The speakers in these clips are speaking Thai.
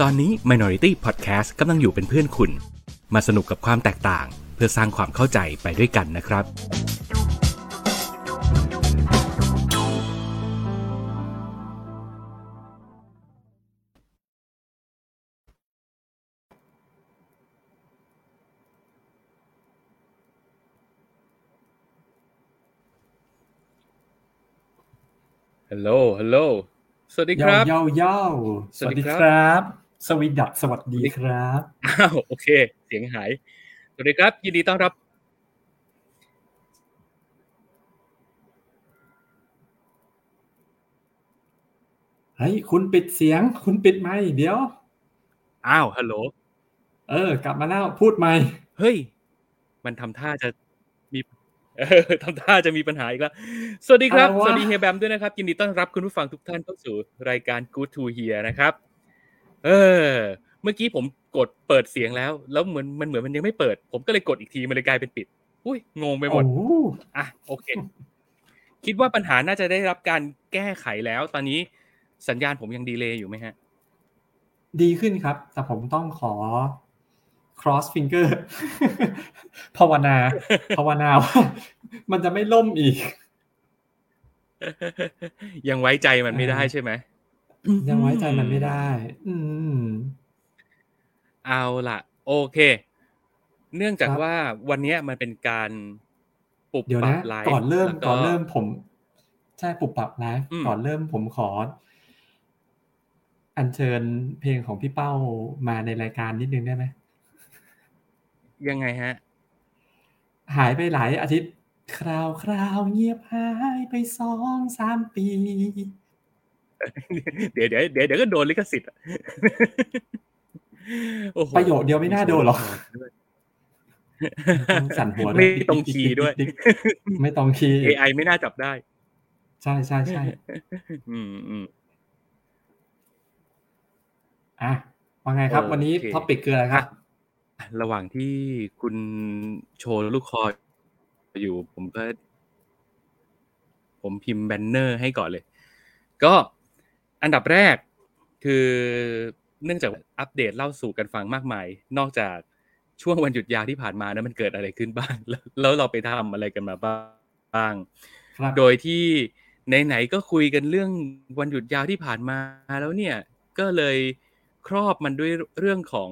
ตอนนี้ Minority Podcast กำลังอยู่เป็นเพื่อนคุณ มาสนุกกับความแตกต่าง เพื่อสร้างความเข้าใจไปด้วยกันนะครับ ฮัลโหล ฮัลโหล วัสดีครับเย้าเย้าสสวัวัสสดีดีครับครับ สวีดับสวัสดีครับอ้าวโอเค เสียงหาย สวัสดีครับ ยินดีต้อนรับ เฮ้ย คุณปิดเสียง คุณปิดไมค์เดี๋ยว อ้าว ฮัลโหล เออ กลับมาแล้ว พูดไมค์เฮ้ย มันทำท่าจะมีเออ ทำท่าจะมีปัญหาอีกแล้ว สวัสดีครับ สวัสดีเฮียแบมด้วยนะครับ ยินดีต้อนรับคุณผู้ฟังทุกท่านเข้าสู่รายการ Good to Hear นะครับ เออ เมื่อกี้ผมกดเปิดเสียงแล้ว แล้วเหมือนมันเหมือนมันยังไม่เปิด ผมก็เลยกดอีกทีมันเลยกลายเป็นปิด อุ้ยงงไปหมดโอ้โหอะโอเค คิดว่าปัญหาน่าจะได้รับการแก้ไขแล้ว ตอนนี้สัญญาณผมยังดีเลย์อยู่ไหมฮะ ดีขึ้นครับ แต่ผมต้องขอ cross finger ภาวนา ภาวนาว่ามันจะไม่ล่มอีก ยังไว้ใจมันไม่ได้เออใช่ไหม ยังไว้ใจมันไม่ได้ อืม เอาล่ะ โอเค เนื่องจากครับว่าวันเนี้ยมันเป็นการปรับเดี๋ยวปรันะบไลฟ์ก่อนเริ่มแล้วก่อนเริ่มผม ใช่ปรับปรับไลฟ์อืมก่อนเริ่มผมขออัญเชิญเพลงของพี่เป้ามาในรายการนิดนึงได้ไหม ยังไงฮะ หายไปหลายอาทิตย์ คราวคราวเงียบหายไปสองสามปี เดี๋ยวเดี๋ยวเดี๋ยวเดี๋ยวก็โดนลิขสิทธิ์อะโอ้โหประโยคเดียวไม่น่าโดนหรอกด้วยต้องสั่นหัวไม่ตรงคีย์ด้วยติ๊กติ๊กติ๊กติ๊กไม่ตรงคีย์ AI ไม่น่าจับได้ ใช่ใช่ใช่อืมอืมอะว่าไงครับโอเควันนี้ topic คืออะไรครับ ระหว่างที่คุณโชว์ลูกคออยู่ ผมก็ ผมพิมพ์ banner ให้ก่อนเลย ก็อันดับแรกคือเนื่องจากอัปเดตเล่าสู่กันฟังมากมาย นอกจากช่วงวันหยุดยาวที่ผ่านมานะมันเกิดอะไรขึ้นบ้าง แล้วแล้วเราไปทำอะไรกันมาบ้างครับโดยที่ไหนๆก็คุยกันเรื่องวันหยุดยาวที่ผ่านมาแล้วเนี่ย ก็เลยครอบมันด้วยเรื่องของ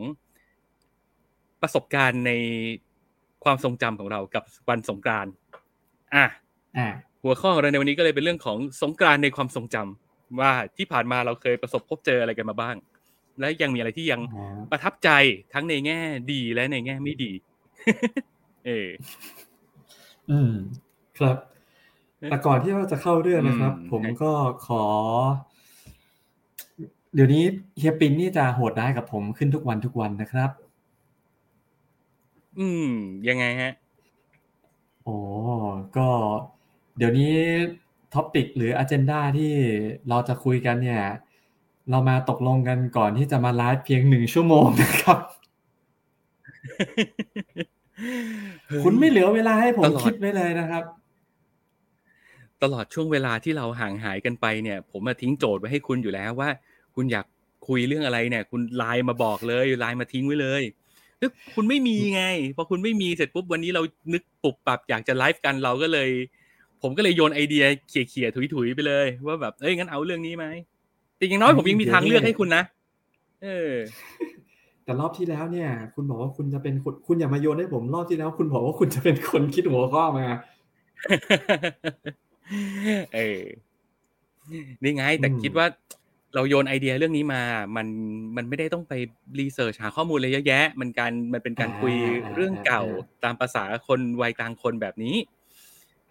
ประสบการณ์ในความทรงจำของเรากับวันสงกรานต์อะอ่าหัวข้อของเราในวันนี้ก็เลยเป็นเรื่องของสงกรานต์ในความทรงจำว่าที่ผ่านมาเราเคยประสบพบเจออะไรกันมาบ้าง และยังมีอะไรที่ยังอ๋อประทับใจทั้งในแง่ดีและในแง่ไม่ดี เอออืม ครับ แต่ก่อนที่เราจะเข้าเรื่องนะครับอืมผมก็ขอ เดี๋ยวนี้เฮียปินนี่จะโหดร้ายกับผมขึ้นทุกวันทุกวันนะครับ อืม ยังไงฮะโอ้ก็เดี๋ยวนี้ topic หรือ agenda ที่เราจะคุยกันเนี่ย เรามาตกลงกันก่อนที่จะมาไลฟ์เพียงหนึ่งชั่วโมงนะครับ คุณไม่เหลือเวลาให้ผมตลอดคิดไว้เลยนะครับ ตลอดช่วงเวลาที่เราห่างหายกันไปเนี่ย ผมมาทิ้งโจทย์ไว้ให้คุณอยู่แล้วว่า คุณอยากคุยเรื่องอะไรเนี่ย คุณไลน์มาบอกเลยไลน์มาทิ้งไว้เลย แล้วคุณไม่มีไงพอคุณไม่มีเสร็จปุ๊บวันนี้เรานึกปุบปรับอยากจะไลฟ์กันเราก็เลย ผมก็เลยโยนไอเดียเขี่ยๆถุยๆไปเลย ว่าแบบเอ้ยงั้นเอาเรื่องนี้ไหมแต่อย่างน้อยผมยังมีทางเลือกให้คุณนะเออ แต่รอบที่แล้วเนี่ย คุณบอกว่าคุณจะเป็นคนคุณอย่ามาโยนให้ผมรอบที่แล้ว คุณบอกว่าคุณจะเป็นคนคิดหัวข้อมาเออนี่ไงแต่อืมคิดว่า เราโยนไอเดียเรื่องนี้มา มันมันไม่ได้ต้องไปรีเสิร์ชหาข้อมูลอะไรเยอะแยะ มันการมันเป็นการคุยเรื่องเก่าตามภาษาคนวัยกลางคนแบบนี้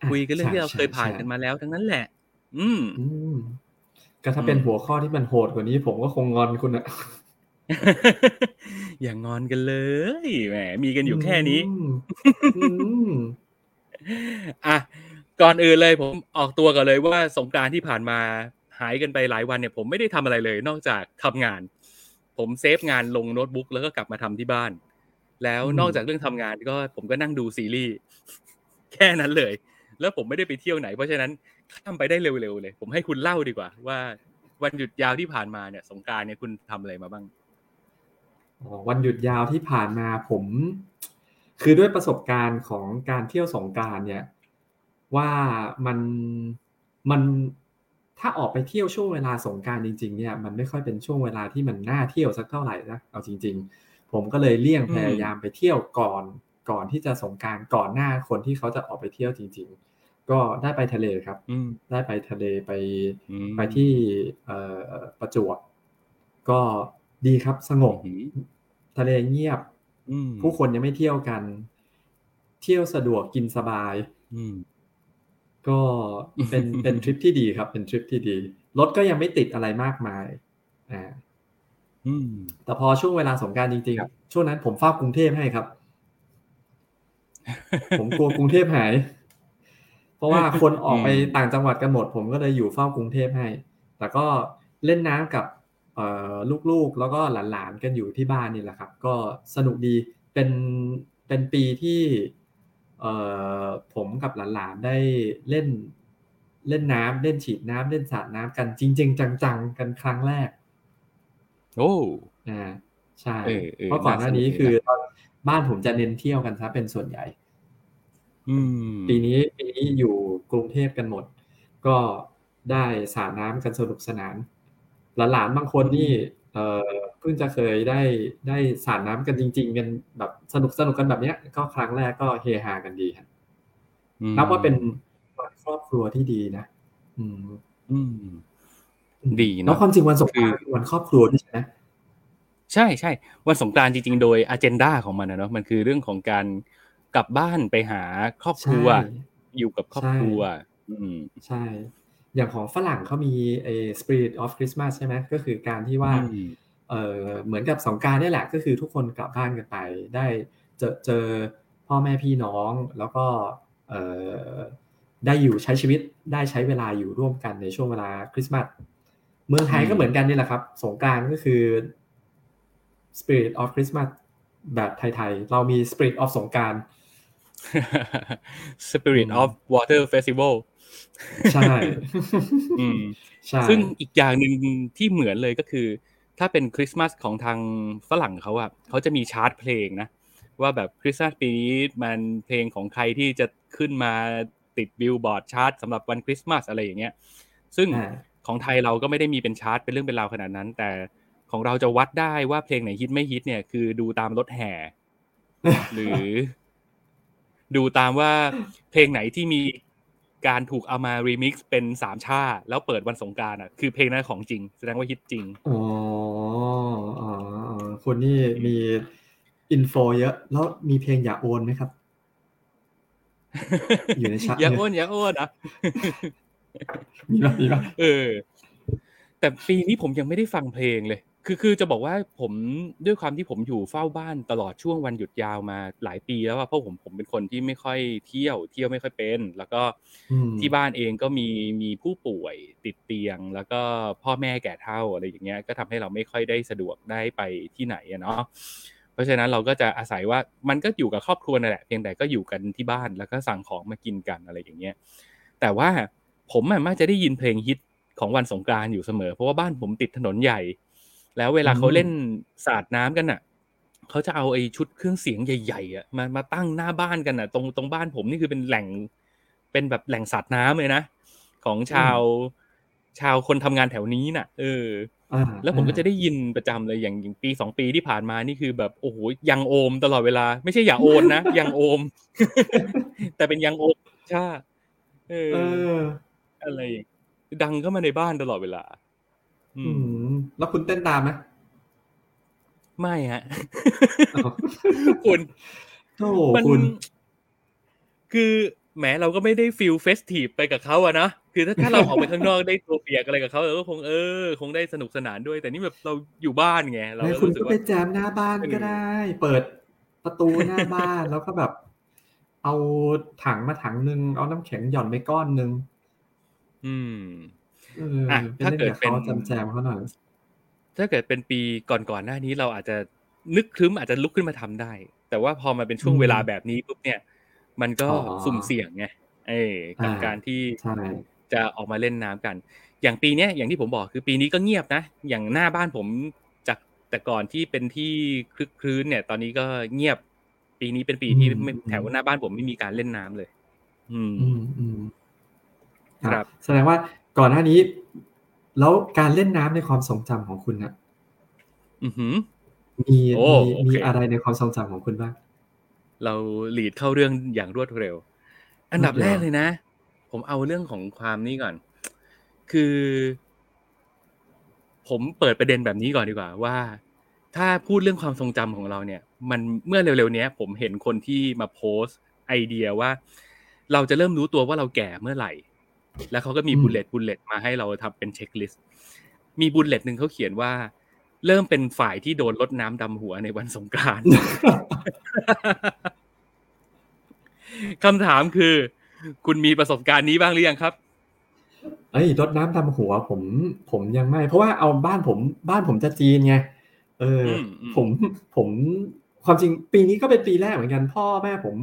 อะคุยกันเรื่องที่เราใช่เคยผ่านใช่กันมาแล้ว ทั้งนั้นแหละ อืมอืมก็ถ้าเป็นอืมหัวข้อที่มันโหดกว่านี้ผมก็คงงอนคุณอะอย่างงอนกันเลยแหมมีกันอยู่แค่นี้อืมอืมอะก่อนอื่นเลยผมออกตัวก่อนเลยว่าสงกรารที่ผ่านมา หายกันไปหลายวันเนี่ยผมไม่ได้ทำอะไรเลย นอกจากทำงาน ผมเซฟงานลงโน้ตบุ๊กแล้วก็กลับมาทำที่บ้าน แล้วอืมนอกจากเรื่องทำงานก็ผมก็นั่งดูซีรีส์แค่นั้นเลย แล้วผมไม่ได้ไปเที่ยวไหน เพราะฉะนั้นข้ามไปได้เร็วๆเลย ผมให้คุณเล่าดีกว่า ว่าวันหยุดยาวที่ผ่านมาเนี่ย สงกรานต์เนี่ยคุณทำอะไรมาบ้างอ๋อวันหยุดยาวที่ผ่านมาผม คือด้วยประสบการณ์ของการเที่ยวสงกรานต์เนี่ย ว่ามันมัน ถ้าออกไปเที่ยวช่วงเวลาสงกรานต์จริงๆเนี่ยมันไม่ค่อยเป็นช่วงเวลาที่มันน่าเที่ยวสักเท่าไหร่นะเอาจริง ๆ ผมก็เลยเลี่ยงอืมพยายามไปเที่ยวก่อนก่อนที่จะสงกรานต์ก่อนหน้าคนที่เขาจะออกไปเที่ยวจริง ๆ ก็ได้ไปทะเลครับอืมได้ไปทะเลไปอืมไปที่เอ่อประจวบก็ดีครับสงบอืมทะเลเงียบอืมผู้คนยังไม่เที่ยวกัน เที่ยวสะดวกกินสบายอืม ก็เป็นเป็นทริปที่ดีครับ เป็นทริปที่ดีรถก็ยังไม่ติดอะไรมากมายอ่าอืมแต่พอช่วงเวลาสงกรารจริงครับๆช่วงนั้นผมเฝ้ากรุงเทพให้ครับ ผมกลัวกรุงเทพหาย เพราะว่าคนออกไปต่างจังหวัดกันหมด ผมก็เลยอยู่เฝ้ากรุงเทพให้ แต่ก็เล่นน้ำกับเอ่อลูกๆ แล้วก็หลานๆกันอยู่ที่บ้านนี่แหละครับ ก็สนุกดีเป็นเป็นปีที่เอ่อ ผมกับหลานๆได้เล่นเล่นน้ำเล่นฉีดน้ำเล่นสาดน้ำกันจริง ๆ จังๆ กันครั้งแรก โอ้อ่าใช่เออเออเพราะก่อนหน้านี้น่าสนุกดีนะคือตอนบ้านผมจะเน้นเที่ยวกันซะเป็นส่วนใหญ่ อืมปีนี้ปีนี้อยู่กรุงเทพกันหมด ก็ได้สาดน้ำกันสนุกสนาน หลานๆบางคนนี่ เออเพิ่งจะเคยได้ได้สาดน้ำกันจริง ๆ กันแบบสนุกสนุกกันแบบเนี้ย ก็ครั้งแรกก็เฮฮากันดีครับอืมนับว่าเป็นวันครอบครัวที่ดีนะอืม อืม ดีเนอะแล้วความจริงวันสงกรานต์คือคือวันครอบครัวด้วยใช่ไหมใช่ใช่วันสงกรานต์จริง ๆ โดยอ g e n d a ของมันนะเนาะมันคือเรื่องของการกลับบ้านไปหาครอบครัวใช่อยู่กับครอบครัว อืมใช่ อย่างของฝรั่งเขามีไอ้ Spirit of Christmas ใช่ไหมก็คือการที่ว่าอืมเออเหมือนกับสงกรารนี่แหละก็คือทุกคนกลับบ้านกันไป ได้เจอเจอพ่อแม่พี่น้องแล้วก็เออได้อยู่ใช้ชีวิตได้ใช้เวลาอยู่ร่วมกันในช่วงเวลาคริสต์มาสเมืองไทยก็เหมือนกันนี่แหละครับ สงกรารก็คือ Spirit of Christmas แบบไทยๆ เรามี Spirit of สงกราร Spirit อืม of Water Festival ใช่อืมใช่ซึ่งอีกอย่างหนึ่งที่เหมือนเลยก็คือ ถ้าเป็นคริสต์มาสของทางฝรั่งเขาอะเขาจะมีชาร์ตเพลงนะว่าแบบคริสต์มาสปีนี้มันเพลงของใครที่จะขึ้นมาติด Billboard chart สำหรับวันคริสต์มาสอะไรอย่างเงี้ย ซึ่งอ่าของไทยเราก็ไม่ได้มีเป็นชาร์ตเป็นเรื่องเป็นราวขนาดนั้น แต่ของเราจะวัดได้ว่าเพลงไหนฮิตไม่ฮิตเนี่ยคือดูตามรถแห่ หรือ ดูตามว่าเพลงไหนที่มี การถูกเอามารีมิกซ์เป็นสามช่า แล้วเปิดวันสงกรานต์อะ คือเพลงนั้นของจริง แสดงว่าฮิตจริง อ๋ออ๋อคุณนี่มีอินโฟเยอะ แล้วมีเพลงอย่าโอนไหมครับ อยู่ในชาร์ตอย่าโอนอย่าโอนอะมีป่ะมีป่ะเออ แต่ปีนี้ผมยังไม่ได้ฟังเพลงเลย คือคือจะบอกว่าผมด้วยความที่ผมอยู่เฝ้าบ้านตลอดช่วงวันหยุดยาวมาหลายปีแล้วอะเพราะผมผมเป็นคนที่ไม่ค่อยเที่ยว เที่ยวไม่ค่อยเป็น แล้วก็อืมที่บ้านเองก็มีมีผู้ป่วยติดเตียง แล้วก็พ่อแม่แก่เฒ่าอะไรอย่างเงี้ยก็ทำให้เราไม่ค่อยได้สะดวกได้ไปที่ไหนอะเนาะเพราะฉะนั้นเราก็จะอาศัยว่ามันก็อยู่กับครอบครัวนั่นแหละเพียงแต่ก็อยู่กันที่บ้านแล้วก็สั่งของมากินกันอะไรอย่างเงี้ยแต่ว่าผมอะมักจะได้ยินเพลงฮิตของวันสงกรานต์อยู่เสมอ เพราะว่าบ้านผมติดถนนใหญ่ แล้วเวลาเขาเล่นสาดน้ำกันอะเขาจะเอาไอ้ชุดเครื่องเสียงใหญ่ๆอะมามาตั้งหน้าบ้านกันอะ ตรงตรงบ้านผมนี่คือเป็นแหล่ง เป็นแบบแหล่งสาดน้ำเลยนะของชาวชาวคนทำงานแถวนี้น่ะ เอออ่าแล้วผมก็จะได้ยินประจำเลยอย่างอย่างปีสองปีที่ผ่านมานี่คือแบบโอ้โหยังโอมตลอดเวลา ไม่ใช่อย่าโอนนะยังโอม แต่เป็นยังโอมใช่เออเอออะไรอย่างดังเข้ามาในบ้านตลอดเวลา อือืมม แล้วคุณเต้นตามไหมไม่ฮะอ้าวคุณโธ่มันคุณ คือแหมเราก็ไม่ได้ feel festive ไปกับเขาอะนะคือถ้าถ้าเราออกไปข้างนอกได้ตัวเปียกอะไรกับเขาเราก็คงเออ คงได้สนุกสนานด้วย แต่นี่แบบเราอยู่บ้านไงเราไม่ก็คุณรู้สึก็กไปว่าแจมหน้าบ้านก็ได้ เปิดประตูหน้าบ้านแล้วก็แบบ เอาถังมาถังหนึ่งเอาน้ำแข็งหย่อนไปก้อนหนึ่งอืมเอออะไปถ้าเล่นเกิดกับเขาเป็นแจมแจมๆเขาหน่อย ถ้าเกิดเป็นปีก่อนๆหน้านี้เราอาจจะนึกครึ้มอาจจะลุกขึ้นมาทำได้ แต่ว่าพอมาเป็นช่วงอืมเวลาแบบนี้ปุ๊บเนี่ย มันก็อ๋อสุ่มเสี่ยงไงเอ้ยกับอ่าการที่ใช่จะออกมาเล่นน้ำกัน อย่างปีเนี้ยอย่างที่ผมบอกคือปีนี้ก็เงียบนะ อย่างหน้าบ้านผมจากแต่ก่อนที่เป็นที่คลึกคลื้นเนี่ย ตอนนี้ก็เงียบ ปีนี้เป็นปีที่แถวหน้าบ้านผมไม่มีการเล่นน้ำเลยอืมอืมอืมครับ แสดงว่าก่อนหน้านี้ แล้วการเล่นน้ำในความทรงจำของคุณน่ะอือหือมีโอ้มีโอเคมีอะไรในความทรงจำของคุณบ้าง เราหลีดเข้าเรื่องอย่างรวดเร็ว อันดับรวดเร็วแรกเลยนะ ผมเอาเรื่องของความนี้ก่อน คือ ผมเปิดประเด็นแบบนี้ก่อนดีกว่า ว่า ถ้าพูดเรื่องความทรงจำของเราเนี่ย มันเมื่อเร็วๆเนี้ยผมเห็นคนที่มาโพสต์ไอเดียว่า เราจะเริ่มรู้ตัวว่าเราแก่เมื่อไหร่ แล้วเขาก็มีอืม bullet bullet มาให้เราทำเป็น checklist มี bullet หนึ่งเขาเขียนว่า เริ่มเป็นฝ่ายที่โดนรดน้ำดำหัวในวันสงกรานต์คำถามคือ คุณมีประสบการณ์นี้บ้างหรือยังครับเอ้ยรดน้ำดำหัว ผม ผมยังไม่ เพราะว่าเอาบ้านผมบ้านผมจะจีนไงเอออมอืมผมผมความจริงปีนี้ก็เป็นปีแรกเหมือนกัน พ่อแม่ผม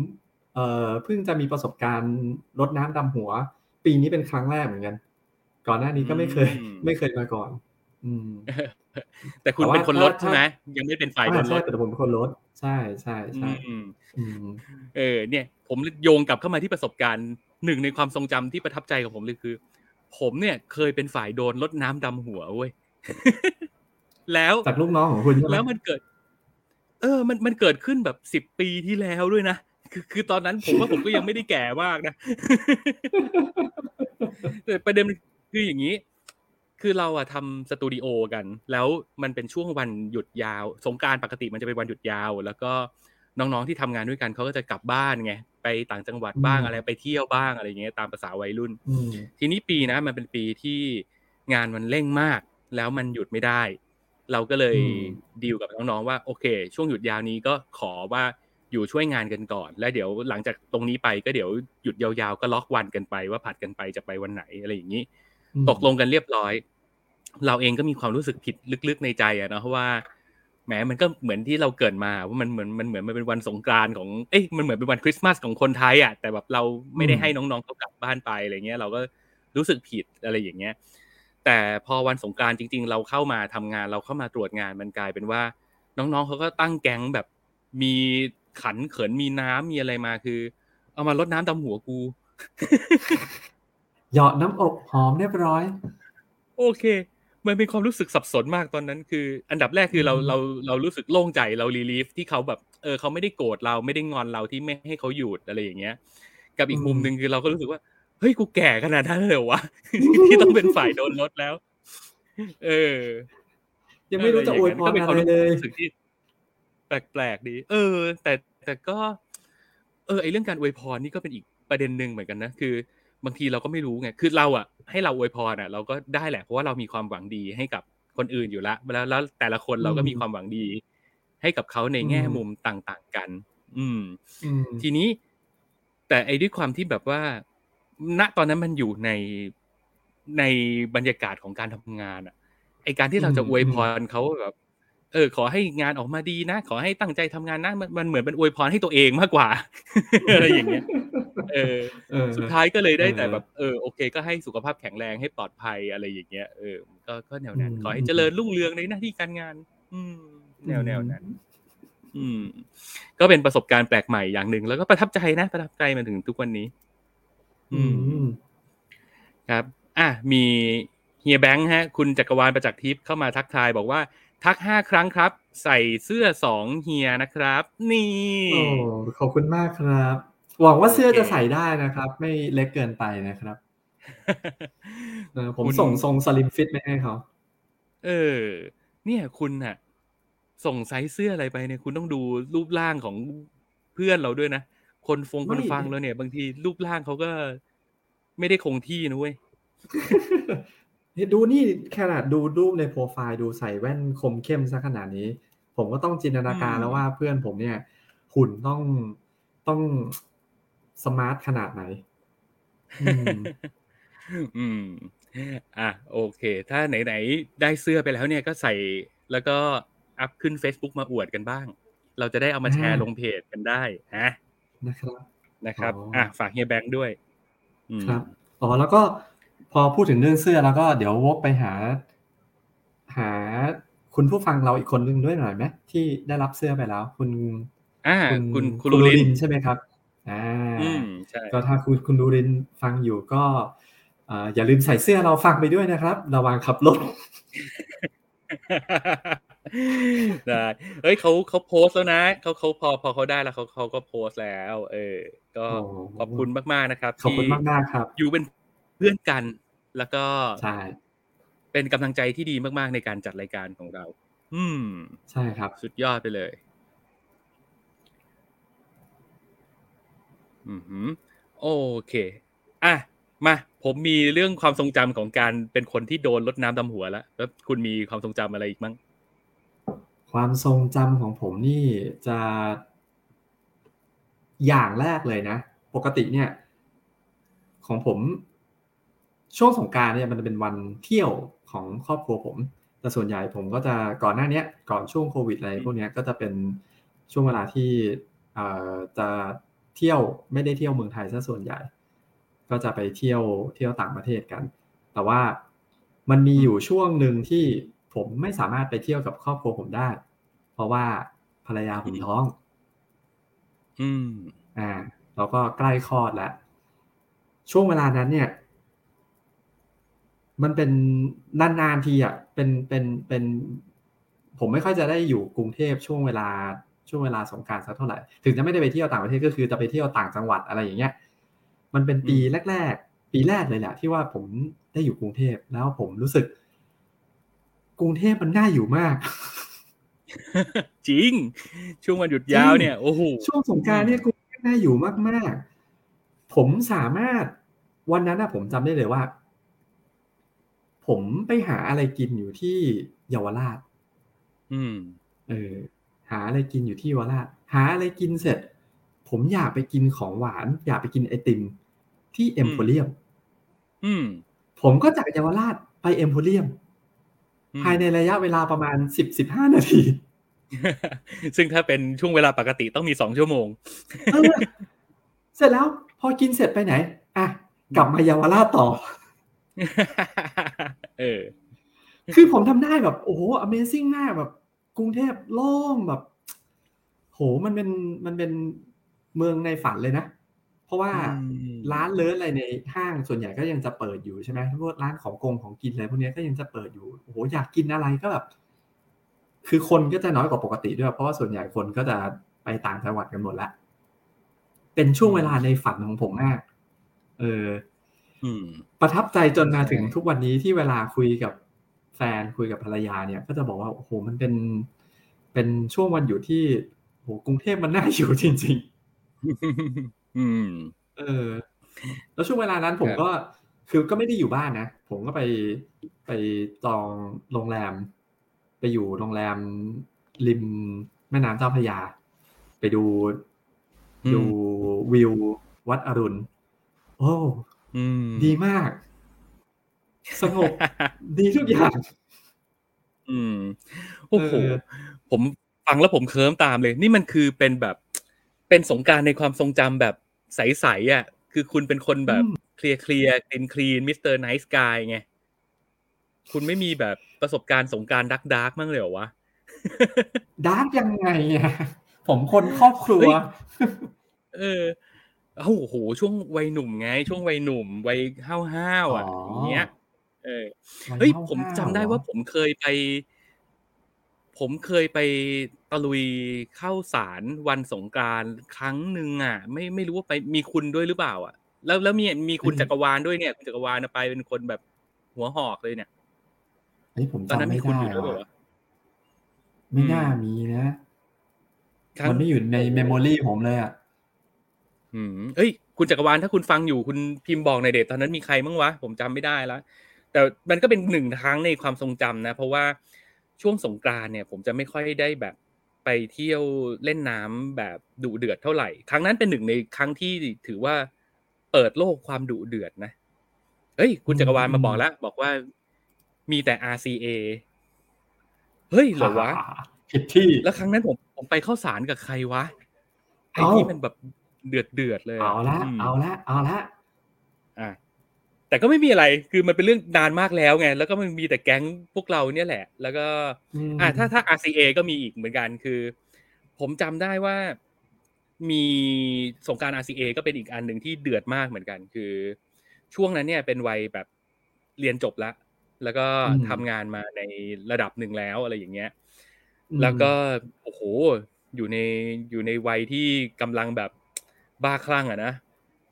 เอ่อเพิ่งจะมีประสบการณ์รดน้ำดำหัว ปีนี้เป็นครั้งแรกเหมือนกัน ก่อนหน้านี้ก็ไม่เคยอืมไม่เคยมาก่อน อืม แต่คุณแต่ว่าเป็นคนลดถ้าใช่ไหมยังไม่เป็นฝ่ายโดอ่านลใช่ดแต่ผมเป็นคนลด ใช่ใช่ใช่อืมอืมเออ เนี่ย ผมโยงกลับเข้ามาที่ประสบการณ์หนึ่งในความทรงจำที่ประทับใจของผมเลยคือ ผมเนี่ยเคยเป็นฝ่ายโดนลดน้ำดำหัวเว้ยแล้วจากลูกน้องของคุณใช่ไหมแล้วมันเกิด เออ มันมันเกิดขึ้นแบบสิบปีที่แล้วด้วยนะ คือคือตอนนั้นผมว่าผมก็ยังไม่ได้แก่มากนะแต่ประเด็นคืออย่างนี้ คือเราอะทำสตูดิโอกัน แล้วมันเป็นช่วงวันหยุดยาว สงกรารปกติมันจะเป็นวันหยุดยาว แล้วก็น้องๆที่ทำงานด้วยกันเขาก็จะกลับบ้านไงไปต่างจังหวัดบ้างอะไรไปเที่ยวบ้างอะไรอย่างเงี้ยตามภาษาวัยรุ่นอืมทีนี้ปีนะมันเป็นปีที่งานมันเร่งมาก แล้วมันหยุดไม่ได้ เราก็เลยอืมดีลกับน้องๆว่า โอเค ช่วงหยุดยาวนี้ก็ขอว่า อยู่ช่วยงานกันก่อน แล้วเดี๋ยวหลังจากตรงนี้ไปก็เดี๋ยวหยุดยาวๆก็ล็อกวันกันไปว่าผัดกันไปจะไปวันไหนอะไรอย่างนี้อืมตกลงกันเรียบร้อย เราเองก็มีความรู้สึกผิดลึกๆในใจอะเนาะเพราะว่าแหมมันก็เหมือนที่เราเกิดมาว่ามันเหมือนมันเหมือนมันเป็นวันสงกรานต์ของเอ้ยมันเหมือนเป็นวันคริสต์มาสของคนไทยอะแต่แบบเราไม่ได้ให้น้องๆเขากลับบ้านไปอะไรเงี้ย เราก็รู้สึกผิดอะไรอย่างเงี้ย แต่พอวันสงกรารจริง ๆ เราเข้ามาทำงาน เราเข้ามาตรวจงานมันกลายเป็นว่า น้องๆเขาก็ตั้งแก๊งแบบมี ขันเขินมีน้ำมีอะไรมาคือ เอามาลดน้ำดำหัวกูเหยาะน้ำอบหอมเรียบร้อย โอเค มันเป็นความรู้สึกสับสนมากตอนนั้น คือ อันดับแรกคือเราอืมเราเรารู้สึกโล่งใจเรารีลีฟที่เขาแบบเออเขาไม่ได้โกรธเราไม่ได้งอนเราที่ไม่ให้เขาหยุดอะไรอย่างเงี้ย กับอีกมุมหนึ่งคือเราก็รู้สึกว่าเฮ้ยกูแก่ขนาดนั้นเลยเหรอวะที่ต้องเป็นฝ่ายโดนลดแล้ว เออ ยังไม่รู้จะอวยพรก็เป็นอะความไรเลยรู้สึกที่ แปลกๆดี เออ แต่แต่ก็ เออไอเรื่องการอวยพรนี่ก็เป็นอีกประเด็นหนึ่งเหมือนกันนะคือบางทีเราก็ไม่รู้ไงคือเราอะให้เราอวยพรอะ เราก็ได้แหละเพราะว่าเรามีความหวังดีให้กับคนอื่นอยู่แล้วแล้วแล้วแต่ละคนเราก็มีความหวังดี ให้กับเขาในแง่มุมต่างๆกันอืมอืมทีนี้ แต่ไอ้ด้วยความที่แบบว่า ณตอนนั้นมันอยู่ในในบรรยากาศของการทำงานอะไอการที่เราจะอืมอวยพรเขาแบบ เออขอให้งานออกมาดีนะ ขอให้ตั้งใจทำงานนะมันมันเหมือนเป็นอวยพรให้ตัวเองมากกว่าอะไรอย่างเงี้ยเออเออสุดท้ายก็เลยได้แต่เออแบบเออโอเค ก็ให้สุขภาพแข็งแรงให้ปลอดภัยอะไรอย่างเงี้ยเออก็ก็แนวนั้นอืมขอให้เจริญรุ่งเรืองในหน้าที่การงาน อืม แนวแนวนั้น อืม ก็เป็นประสบการณ์แปลกใหม่อย่างหนึ่งแล้วก็ประทับใจนะประทับใจมาถึงทุกวันนี้ อืมครับ อะมีเฮียแบงค์ฮะ คุณจักรวาลประจักษ์ทิพย์เข้ามาทักทายบอกว่า ทักห้าครั้งครับ ใส่เสื้อสองเฮียนะครับ นี่โอ้ขอบคุณมากครับ หวังว่าเสื้อโอเคจะใส่ได้นะครับ ไม่เล็กเกินไปนะครับเออผมคุณส่งทรงสลิมฟิตไปให้เขาเออ เนี่ยคุณน่ะส่งไซส์เสื้ออะไรไปเนี่ยคุณต้องดูรูปร่างของเพื่อนเราด้วยนะ คนฟงไม่คนฟังเราเนี่ย บางทีรูปร่างเขาก็ไม่ได้คงที่นะเว้ย ดูนี่ขนาดดูรูปในโปรไฟล์ดูใส่แว่นคมเข้มซะขนาดนี้ ผมก็ต้องจินตนาการอืมแล้วว่าเพื่อนผมเนี่ย หุ่นต้องต้องsmart ขนาดไหนอืมอืม อะโอเค ถ้าไหนๆได้เสื้อไปแล้วเนี่ยก็ใส่แล้วก็อัพขึ้น Facebook มาอวดกันบ้าง เราจะได้เอามาแชร์อ่าลงเพจกันได้นะนะครับ นะครับอ๋ออ่อะฝากเฮียแบงค์ด้วยอืมครับ อ๋อแล้วก็ พอพูดถึงเรื่องเสื้อแล้วก็เดี๋ยววกไปหา หาคุณผู้ฟังเราอีกคนนึงด้วยหน่อยไหมที่ได้รับเสื้อไปแล้ว คุณอ่าคุณคุณคุณคุณลูลูลิรินนใช่ไหมครับอ่าอืมใช่ก็ถ้าคุณคุณลูรินฟังอยู่ก็อ่าอย่าลืมใส่เสื้อเราฟังไปด้วยนะครับ ระวังขับรถได้เฮ้ยเขาเขาโพสต์แล้วนะเขาเขาพอพอเขาได้แล้วเขาเขาก็โพสต์แล้ว เออ ก็โอ้ขอบคุณมากๆนะครับขอบคุณที่มากๆครับ อยู่เป็นเพื่อนกัน แล้วก็ใช่เป็นกำลังใจที่ดีมากๆในการจัดรายการของเรา อืม ใช่ครับ สุดยอดไปเลย อือหือ โอเค อะ มา ผมมีเรื่องความทรงจำของการเป็นคนที่โดนรดน้ำดำหัวแล้ว แล้วคุณมีความทรงจำอะไรอีกมั้ง ความทรงจำของผมนี่จะ อย่างแรกเลยนะ ปกติเนี่ย ของผม ช่วงสงกรารเนี่ยมันจะเป็นวันเที่ยวของครอบครัวผม แต่ส่วนใหญ่ผมก็จะก่อนหน้าเนี้ยก่อนช่วงโควิดอะไรพวกเนี้ยก็จะเป็นช่วงเวลาที่เอ่อจะเที่ยวไม่ได้เที่ยวเมืองไทยซะส่วนใหญ่ ก็จะไปเที่ยวเที่ยวต่างประเทศกัน แต่ว่ามันมีอยู่ช่วงหนึ่งที่ผมไม่สามารถไปเที่ยวกับครอบครัวผมได้ เพราะว่าภรรยาผมท้อง อืม อ่า แล้วก็ใกล้คลอดแล้ว ช่วงเวลานั้นเนี่ย มันเป็นนานๆทีอะเป็นเป็นเป็น ผมไม่ค่อยจะได้อยู่กรุงเทพช่วงเวลาช่วงเวลาสงกรารสักเท่าไหร่ถึงจะไม่ได้ไปเที่ยวต่างประเทศก็คือจะไปเที่ยวต่างจังหวัดอะไรอย่างเงี้ย มันเป็นปีแรก ๆ ปีแรกเลยแหละที่ว่าผมได้อยู่กรุงเทพแล้วผมรู้สึก กรุงเทพมันน่าอยู่มาก จริง ช่วงวันหยุดยาวเนี่ยโอ้โหช่วงสงกรารเนี่ยกรุงเทพน่าอยู่มากๆ ผมสามารถวันนั้นนะผมจำได้เลยว่า ผมไปหาอะไรกินอยู่ที่เยาวราช อืม เออ หาอะไรกินอยู่ที่เยาวราช หาอะไรกินเสร็จ ผมอยากไปกินของหวาน อยากไปกินไอติม ที่เอ็มโพเรียม อืม ผมก็จากเยาวราชไปเอ็มโพเรียมอืมภายในระยะเวลาประมาณสิบสิบห้านาที ซึ่งถ้าเป็นช่วงเวลาปกติต้องมีสองชั่วโมงเออเสร็จแล้วพอกินเสร็จไปไหน อะ กลับมาเยาวราชต่อ เออ คือผมทำได้แบบโอ้โห Amazing มากแบบ กรุงเทพโล่งแบบ โหมันเป็นมันเป็นเมืองในฝันเลยนะ เพราะว่าอืมร้านเลิศอะไรในห้างส่วนใหญ่ก็ยังจะเปิดอยู่ใช่ไหมพวกร้านของกงของกินอะไรพวกเนี้ยก็ยังจะเปิดอยู่โอ้โหอยากกินอะไรก็แบบ คือคนก็จะน้อยกว่าปกติด้วย เพราะว่าส่วนใหญ่คนก็จะไปต่างจังหวัดกันหมดละเป็นช่วงเวลาในฝันของผมมาก เอออืม ประทับใจจนมาถึงใช่ทุกวันนี้ที่เวลาคุยกับแฟนคุยกับภรรยาเนี่ย ก็จะบอกว่าโอ้โหมันเป็น เป็นช่วงวันอยู่ที่โอ้โหกรุงเทพมันน่าอยู่จริงอืมๆเออ แล้วช่วงเวลานั้นผมครับก็คือก็ไม่ได้อยู่บ้านนะ ผมก็ไปไปจองโรงแรม ไปอยู่โรงแรมริมแม่น้ำเจ้าพระยา ไปดูอืมดูวิววัดอรุณ โอ้อืม ดีมาก สงบ ดีทุกอย่าง อืมโอ้โหเออผมฟังแล้วผมเคลิ้มตามเลย นี่มันคือเป็นแบบ เป็นสงกรานต์ในความทรงจำแบบใสๆอะ คือคุณเป็นคนแบบ clear clear clean clean Mr. Nice Guy ไง คุณไม่มีแบบประสบการณ์สงกรานต์ dark dark บ้างเลยเหรอวะ dark ยังไงอะผมคนครอบครัวเฮ้ยเออเอ้า โอ้โหช่วงวัยหนุ่มไง ช่วงวัยหนุ่มวัยห้าวห้าวๆอะอ๋อออย่างเงี้ยเออวัเฮ้ยห้าๆผมจำได้เหรอว่าผมเคยไป ผมเคยไปตะลุยเข้าสารวันสงกรานต์ครั้งหนึ่งอะ ไม่ไม่รู้ว่าไปมีคุณด้วยหรือเปล่า อะ แล้วแล้วมีมีคุณจักรวาลด้วยเนี่ยคุณจักรวาลน่ะไปเป็นคนแบบหัวหอกเลยเนี่ยเฮ้ยผมตอนนั้จำนไม่มีคุณได้อยู่ด้วยเปล่าว่ะวะไม่น่าอืมมีนะครั้งมันไม่อยู่ในเมมโมรีผมเลยอะ อืมเอ้ย คุณจักรวาลถ้าคุณฟังอยู่คุณพิมพ์บอกในอยเดทตอนนั้นมีใครบ้างวะ ผมจำไม่ได้แล้วแต่มันก็เป็นหนึ่งครั้งในความทรงจำนะ เพราะว่าช่วงสงกรานต์เนี่ย ผมจะไม่ค่อยได้แบบไปเที่ยวเล่นน้ำแบบดุเดือดเท่าไหร่ ครั้งนั้นเป็นหนึ่งในครั้งที่ถือว่าเปิดโลกความดุเดือดนะ เฮ้ย คุณจักรวาลมาบอกแล้วบอกว่ามีแต่ RCA เฮ้ยเหรอวะผิดที่ แล้วครั้งนั้นผมผมไปเข้าสารกับใครวะไอ้เอ้าที่มันแบบ เดือดเดือดๆเลยเอาละมเอาละเอาละอะแต่ก็ไม่มีอะไร คือมันเป็นเรื่องนานมากแล้วไง แล้วก็มันมีแต่แก๊งพวกเราเนี่ยแหละ แล้วก็อ่าถ้าถ้า RCA ก็มีอีกเหมือนกัน คือ ผมจำได้ว่ามีสงการ RCA ก็เป็นอีกอันหนึ่งที่เดือดมากเหมือนกัน คือ ช่วงนั้นเนี่ยเป็นวัยแบบเรียนจบแล้วแล้วก็ทำงานมาในระดับหนึ่งแล้วอะไรอย่างเงี้ย แล้วก็โอ้โห อยู่ในอยู่ในวัยที่กำลังแบบ บ้าคลั่งอะนะ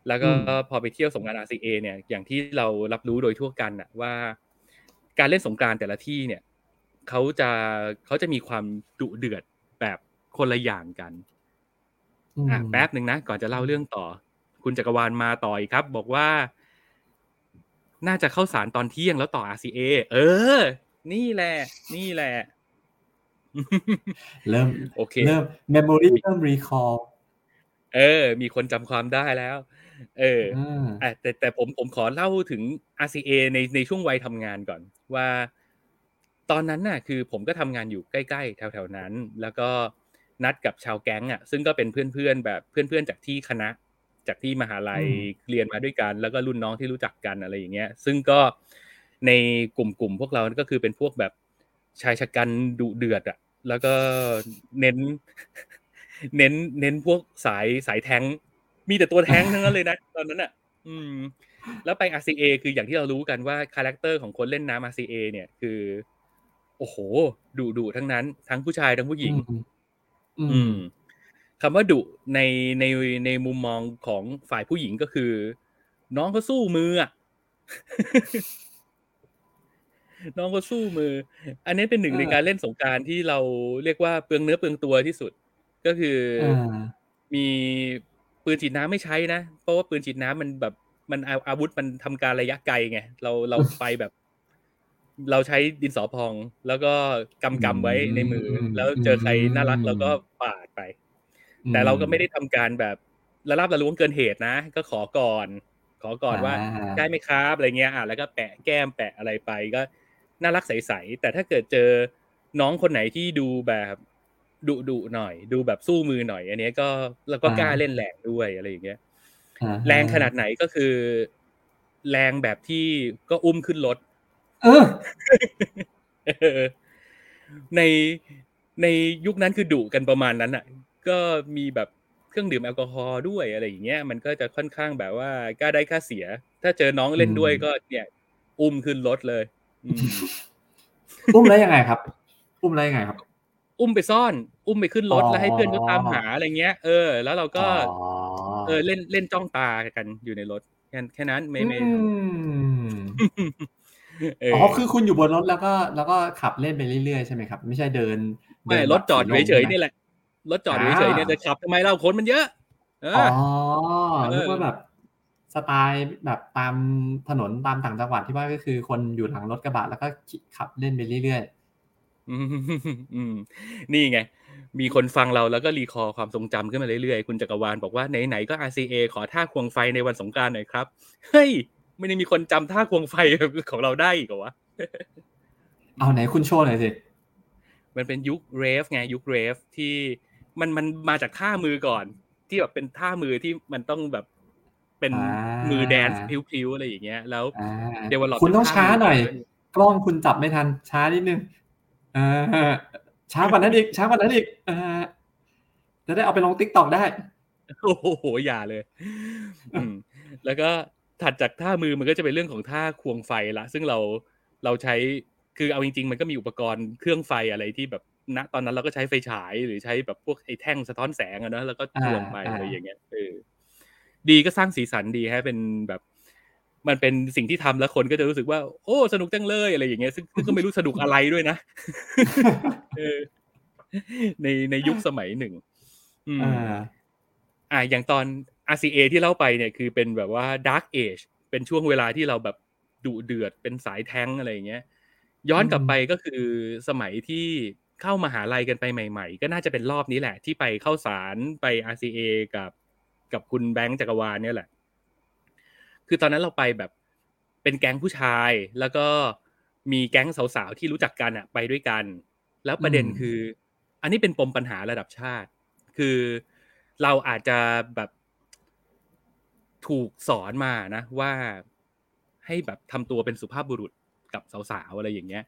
แล้วก็พอไปเที่ยวสงการ RCA เนี่ยอย่างที่เรารับรู้โดยทั่วกันอะว่าการเล่นสงการแต่ละที่เนี่ยเขาจะเขาจะมีความดุเดือดแบบคนละอย่างกันอะแป๊บหนึ่งนะก่อนจะเล่าเรื่องต่อ คุณจักรวาลมาต่ออีกครับ บอกว่า น่าจะเข้าสารตอนเที่ยงแล้วต่อ RCA เออ นี่แหละ นี่แหละ เริ่มโอเคเริ่ม memory เริ่ม recall เออ มีคนจำความได้แล้ว เอออะแต่แต่ผมผมขอเล่าถึง RCA ในในช่วงวัยทำงานก่อน ว่า ตอนนั้นน่ะ คือผมก็ทำงานอยู่ใกล้ๆ แถวๆนั้น แล้วก็นัดกับชาวแก๊งอะ ซึ่งก็เป็นเพื่อนๆแบบเพื่อนๆจากที่คณะ จากที่มหาลัยเรียนมาด้วยกัน แล้วก็รุ่นน้องที่รู้จักกันอะไรอย่างเงี้ย ซึ่งก็ในกลุ่มๆพวกเราก็คือเป็นพวกแบบชายฉกรรจ์ดุเดือดอะ แล้วก็เน้น เน้นเน้นพวกสายสายแทงมีแต่ตัวแทงทั้งนั้นเลยนะตอนนั้นอะ อืม แล้วไป RCA คืออย่างที่เรารู้กันว่า character ของคนเล่นน้ำ RCA เนี่ยคือ โอ้โหดุดุทั้งนั้น ทั้งผู้ชายทั้งผู้หญิง อืมคำว่าดุในในในมุมมองของฝ่ายผู้หญิงก็คือ น้องก็สู้มืออะน้องก็สู้มือ อันนี้เป็นหนึ่งในการเล่นสงการที่เราเรียกว่าเปลืองเนื้อเปลืองตัวที่สุด ก็คือมีปืนฉีดน้ำไม่ใช้นะ เพราะว่าปืนฉีดน้ำมันแบบมันอาวุธมันทำการระยะไกลไงเราเราไปแบบ เราใช้ดินสอพอง แล้วก็กำกำไว้ในมือ แล้วเจอใครน่ารักเราก็ปาดไป แต่เราก็ไม่ได้ทำการแบบระลาบระล้วงเกินเหตุนะ ก็ขอก่อน ขอก่อนว่าได้ไหมครับอะไรเงี้ยอะแล้วก็แปะแก้มแปะอะไรไปก็น่ารักใสๆแต่ถ้าเกิดเจอน้องคนไหนที่ดูแบบ ดุดุหน่อย ดูแบบสู้มือหน่อย อันนี้ก็แล้วก็กล้าเล่นแรงด้วยอะไรอย่างเงี้ยแรงขนาดไหนก็คือ แรงแบบที่ก็อุ้มขึ้นรถเออ ในในยุคนั้นคือดุกันประมาณนั้นอะ ก็มีแบบเครื่องดื่มแอลกอฮอล์ด้วยอะไรอย่างเงี้ยมันก็จะค่อนข้างแบบว่ากล้าได้ค่าเสีย ถ้าเจอน้องเล่นด้วยก็เนี่ย อุ้มขึ้นรถเลยอุ้มแล้วยังไงครับ อุ้มแล้วยังไงครับ อุ้มไปซ่อน อุ้มไปขึ้นรถแล้วให้เพื่อนเขาตามหาอะไรเงี้ย เออ แล้วเราก็เออเล่นเล่นจ้องตากันอยู่ในรถแค่แค่นั้นไม่ไม่อ๋อคือคุณอยู่บนรถแล้วก็แล้วก็ขับเล่นไปเรื่อยๆใช่ไหมครับ ไม่ใช่เดินไม่รถจอดเฉยๆนี่แหละรถจอดเฉยๆเนี่ยจะขับทำไมเราคนมันเยอะอ๋อนึกว่าแบบสไตล์แบบตามถนนตามต่างจังหวัดที่ว่าก็คือคนอยู่หลังรถกระบะแล้วก็ขับเล่นไปเรื่อยๆอืม นี่ไง มีคนฟังเราแล้วก็รีคอความทรงจำขึ้นมาเรื่อยๆ คุณจักรวาลบอกว่าไหนๆก็ RCA ขอท่าควงไฟในวันสงการหน่อยครับ เฮ้ย ไม่ได้มีคนจำท่าควงไฟของเราได้อีกเหรอวะ เอาไหนคุณโชว์หน่อยสิ มันเป็นยุคเรฟไงยุคเรฟที่มันมันมาจากท่ามือก่อน ที่แบบเป็นท่ามือที่มันต้องแบบเป็นมือแดนซ์พิ้วๆอะไรอย่างเงี้ย แล้วเดี๋ยวคุณต้องช้าหน่อย กล้องคุณจับไม่ทันช้านิดนึง ช้ากว่านั้นอีกช้ากว่านั้นอีกจะได้เอาไปลงติ๊กต็อกได้โอ้โหอย่าเลยแล้วก็ถัดจากท่ามือมันก็จะเป็นเรื่องของท่าควงไฟละซึ่งเราเราใช้คือเอาจริงๆ มันก็มีอุปกรณ์เครื่องไฟอะไรที่แบบณตอนนั้นเราก็ใช้ไฟฉายหรือใช้แบบพวกไอ้แท่งสะท้อนแสงอะนะแล้วก็ควงไปอะไรอย่างเงี้ยเออดีก็สร้างสีสันดีฮะเป็นแบบ มันเป็นสิ่งที่ทำแล้วคนก็จะรู้สึกว่า โอ้ สนุกจังเลยอะไรอย่างเงี้ยซึ่งก็ไม่รู้สนุกอะไรด้วยนะในในยุคสมัยหนึ่งอ่า อย่างตอน RCA ที่เล่าไปเนี่ยคือเป็นแบบว่า Dark Age เป็นช่วงเวลาที่เราแบบดุเดือดเป็นสายแท้งอะไรอย่างเงี้ย ย้อนกลับไปก็คือสมัยที่เข้ามาหาลัยกันไปใหม่ ๆ ก็น่าจะเป็นรอบนี้แหละ ที่ไปเข้าสารไป RCA กับกับคุณแบงค์จักรวาลเนี่ยแหละ คือตอนนั้นเราไปแบบเป็นแก๊งผู้ชาย แล้วก็มีแก๊งสาวๆที่รู้จักกันอะไปด้วยกัน แล้วประเด็นคือ อันนี้เป็นปมปัญหาระดับชาติ คือเราอาจจะแบบถูกสอนมานะ ว่าให้แบบทำตัวเป็นสุภาพบุรุษกับสาวๆอะไรอย่างเงี้ย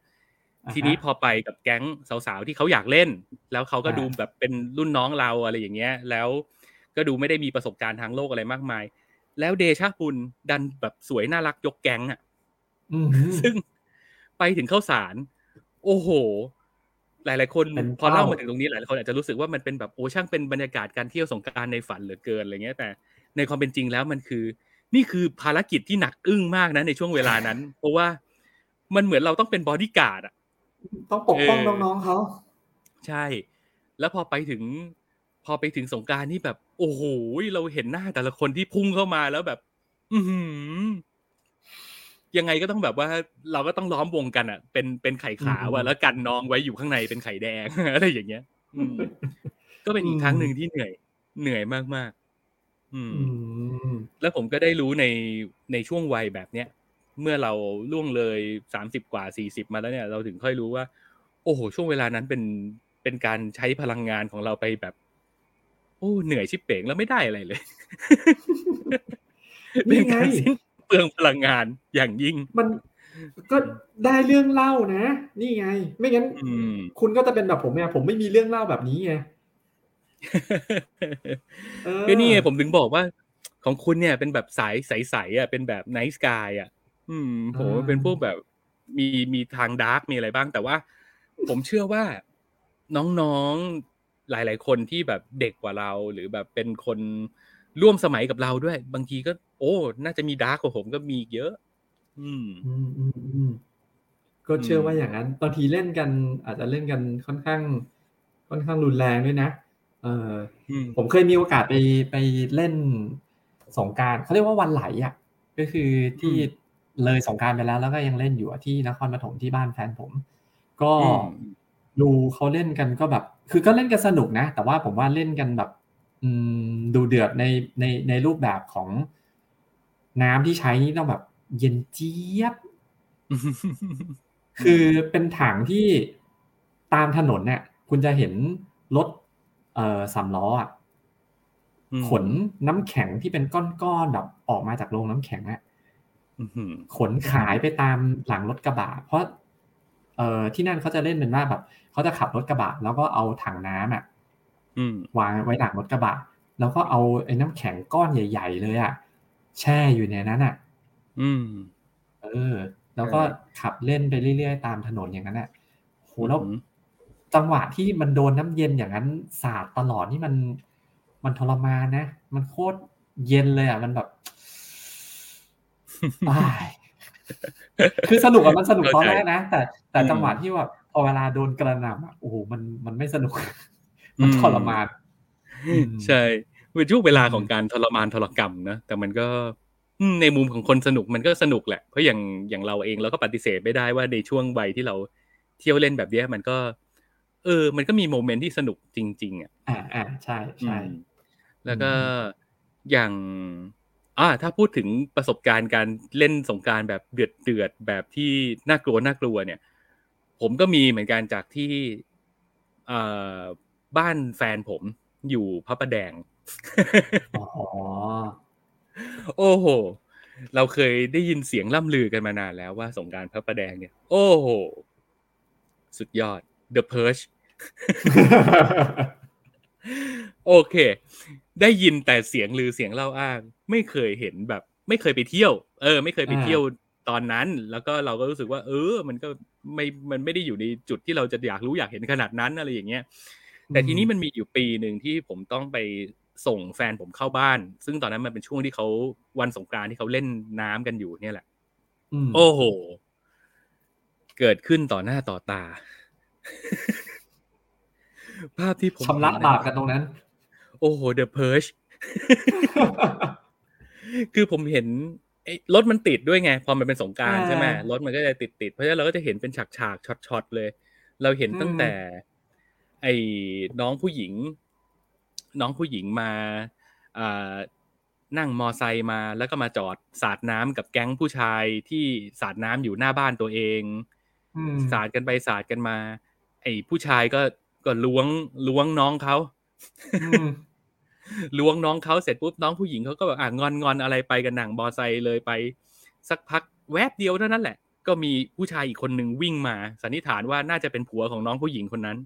อ่าฮะทีนี้พอไปกับแก๊งสาวๆที่เขาอยากเล่น แล้วเขาก็อ่าดูแบบเป็นรุ่นน้องเราอะไรอย่างเงี้ย แล้วก็ดูไม่ได้มีประสบการณ์ทางโลกอะไรมากมาย แล้วเดชาปุลดันแบบสวยน่ารักยกแก๊งอะอืมซึ่งไปถึงเข้าสาร โอ้โห หลาย ๆ คนเป็นพอเล่าเป้ามาถึงตรงนี้หลาย ๆ คนอาจจะรู้สึกว่ามันเป็นแบบโอ้ช่างเป็นบรรยากาศการเที่ยวสงกรารในฝันเหลือเกินอะไรเงี้ย แต่ในความเป็นจริงแล้วมันคือ นี่คือภารกิจที่หนักอึ้งมากนะในช่วงเวลานั้น เพราะว่ามันเหมือนเราต้องเป็นบอดี้การ์ดอะต้องปกป้องเออน้องๆเขาใช่ แล้วพอไปถึง พอไปถึงสงกรารนี่แบบโอ้โหเราเห็นหน้าแต่ละคนที่พุ่งเข้ามาแล้วแบบ อือหือยังไงก็ต้องแบบว่า เราก็ต้องล้อมวงกันอะ เป็นเป็นไข่ขาวอะแล้วกันน้องไว้อยู่ข้างในเป็นไข่แดงอะไรอย่างเงี้ยอืมก็เป็นอีกครั้งหนึ่งที่เหนื่อย เหนื่อยมากๆอืมอืม แล้วผมก็ได้รู้ในในช่วงวัยแบบเนี้ยเมื่อเราล่วงเลยสามสิบกว่าสี่สิบมาแล้วเนี่ย เราถึงค่อยรู้ว่า โอ้โหช่วงเวลานั้นเป็นเป็นการใช้พลังงานของเราไปแบบ โอ้เหนื่อยชิบเป๋งแล้วไม่ได้อะไรเลยเป็นี่นไงการสิ้นเปลืองพลังงานอย่างยิ่ง มันก็ได้เรื่องเล่านะ นี่ไง ไม่งั้นอืมคุณก็จะเป็นแบบผมไงผมไม่มีเรื่องเล่าแบบนี้ไงเออก็นี่ไงผมถึงบอกว่า ของคุณเนี่ยเป็นแบบสายใสๆอะเป็นแบบ nice guy อะ อืมผมว่าเป็นพวกแบบมีมีทาง dark มีอะไรบ้าง แต่ว่า ผมเชื่อว่าน้องๆ หลาย ๆ คนที่แบบเด็กกว่าเรา หรือแบบเป็นคนร่วมสมัยกับเราด้วย บางทีก็ โอ้ น่าจะมี dark กว่าผมก็มีอีกเยอะ อืมอืมอืมอืมก็เชื่อว่าอย่างนั้นบางทีเล่นกัน อาจจะเล่นกันค่อนข้าง ค่อนข้างรุนแรงด้วยนะเอออืมผมเคยมีโอกาสไปไปเล่นสงกรารเขาเรียกว่าวันไหลอะ ก็คือที่เลยสงกรารไปแล้วแล้วก็ยังเล่นอยู่อะที่นครปฐมที่บ้านแฟนผม ก็อืมดูเขาเล่นกันก็แบบ คือก็เล่นกันสนุกนะ แต่ว่าผมว่าเล่นกันแบบอืมดูเดือดในในในรูปแบบของน้ำที่ใช้นี่ต้องแบบเย็นเจี๊ยบ คือเป็นถังที่ตามถนนเนี่ยคุณจะเห็นรถเอ่อสามล้ออะอืมขนน้ำแข็งที่เป็นก้อนๆแบบออกมาจากโรงน้ำแข็งอะอื้อหือขนขายไปตามหลังรถกระบะเพราะ เอ่อที่นั่นเขาจะเล่นเป็นว่าแบบเขาจะขับรถกระบะแล้วก็เอาถังน้ำอะอืมวางไว้หลังรถกระบะ แล้วก็เอาไอ้น้ำแข็งก้อนใหญ่ ๆ เลยอะแช่อยู่ในนั้นอะ อืม เออ แล้วก็ขับเล่นไปเรื่อยๆตามถนนอย่างนั้นอะโหแล้วอืมจังหวะที่มันโดนน้ำเย็นอย่างนั้นสาดตลอดนี่มันมันทรมานนะ มันโคตรเย็นเลยอะ มันแบบอ้าย คือสนุกอะมันสนุกตอนแรกนะ แต่แต่จังหวะที่ว่าพอเวลาโดนกระหน่ำอะโอ้โหมันมันไม่สนุก มันทรมานอืมใช่เป็นช่วงเวลาของการทรมานทรกรรมนะแต่มันก็อืมในมุมของคนสนุกมันก็สนุกแหละเพราะอย่างอย่างเราเองเราก็ปฏิเสธไม่ได้ว่าในช่วงวัยที่เราเที่ยวเล่นแบบเนี้ยมันก็ เออ มันก็มีโมเมนต์ที่สนุกจริง ๆ อะ อ่าอ่าใช่ใช่อืมแล้วก็อืมอย่าง อ่าถ้าพูดถึงประสบการณ์การเล่นสงกรารแบบเดือดเดือดๆแบบที่น่ากลัวน่ากลัวเนี่ย ผมก็มีเหมือนกันจากที่เอ่อบ้านแฟนผมอยู่พระประแดงอ๋อโอ้โห เราเคยได้ยินเสียงล่ำลือกันมานานแล้วว่าสงกรารพระประแดงเนี่ย โอ้โห สุดยอด The Purge โอเค ได้ยินแต่เสียงลือเสียงเล่าอ้าง ไม่เคยเห็นแบบ ไม่เคยไปเที่ยว เออ ไม่เคยไปเที่ยวตอนนั้น แล้วก็เราก็รู้สึกว่า เออ มันก็ไม่มันไม่ได้อยู่ในจุดที่เราจะอยากรู้อยากเห็นขนาดนั้นอะไรอย่างเงี้ยแต่ทีนี้มันมีอยู่ปีหนึ่งที่ผมต้องไปส่งแฟนผมเข้าบ้าน ซึ่งตอนนั้นมันเป็นช่วงที่เขาวันสงกรานต์ที่เขาเล่นน้ำกันอยู่เนี่ยแหละอืมโอ้โห เกิดขึ้นต่อหน้าต่อตา ภาพที่ผมชำระเห็นบาปกันตรงนั้น โอ้โห The Purge คือผมเห็นไอ้รถมันติดด้วยไง พอมันเป็นสงกรารอ่าใช่ไหมรถมันก็จะติดติดๆเพราะฉะนั้นเราก็จะเห็นเป็นฉากฉากช็อตช็อตๆเลย เราเห็นตั้งแต่ ไอ้น้องผู้หญิง น้องผู้หญิงมาอ่านั่งมอไซค์มา แล้วก็มาจอดสาดน้ำกับแก๊งผู้ชายที่สาดน้ำอยู่หน้าบ้านตัวเองอืมสาดกันไปสาดกันมา ไอ้ผู้ชายก็ก็ล้วงล้วงน้องเขาอืม ล้วงน้องเขาเสร็จปุ๊บน้องผู้หญิงเขาก็แบบอะงอนงอนอะไรไปกันหนังบอไซค์เลยไป สักพักแวบเดียวเท่านั้นแหละ ก็มีผู้ชายอีกคนหนึ่งวิ่งมา สันนิษฐานว่าน่าจะเป็นผัวของน้องผู้หญิงคนนั้น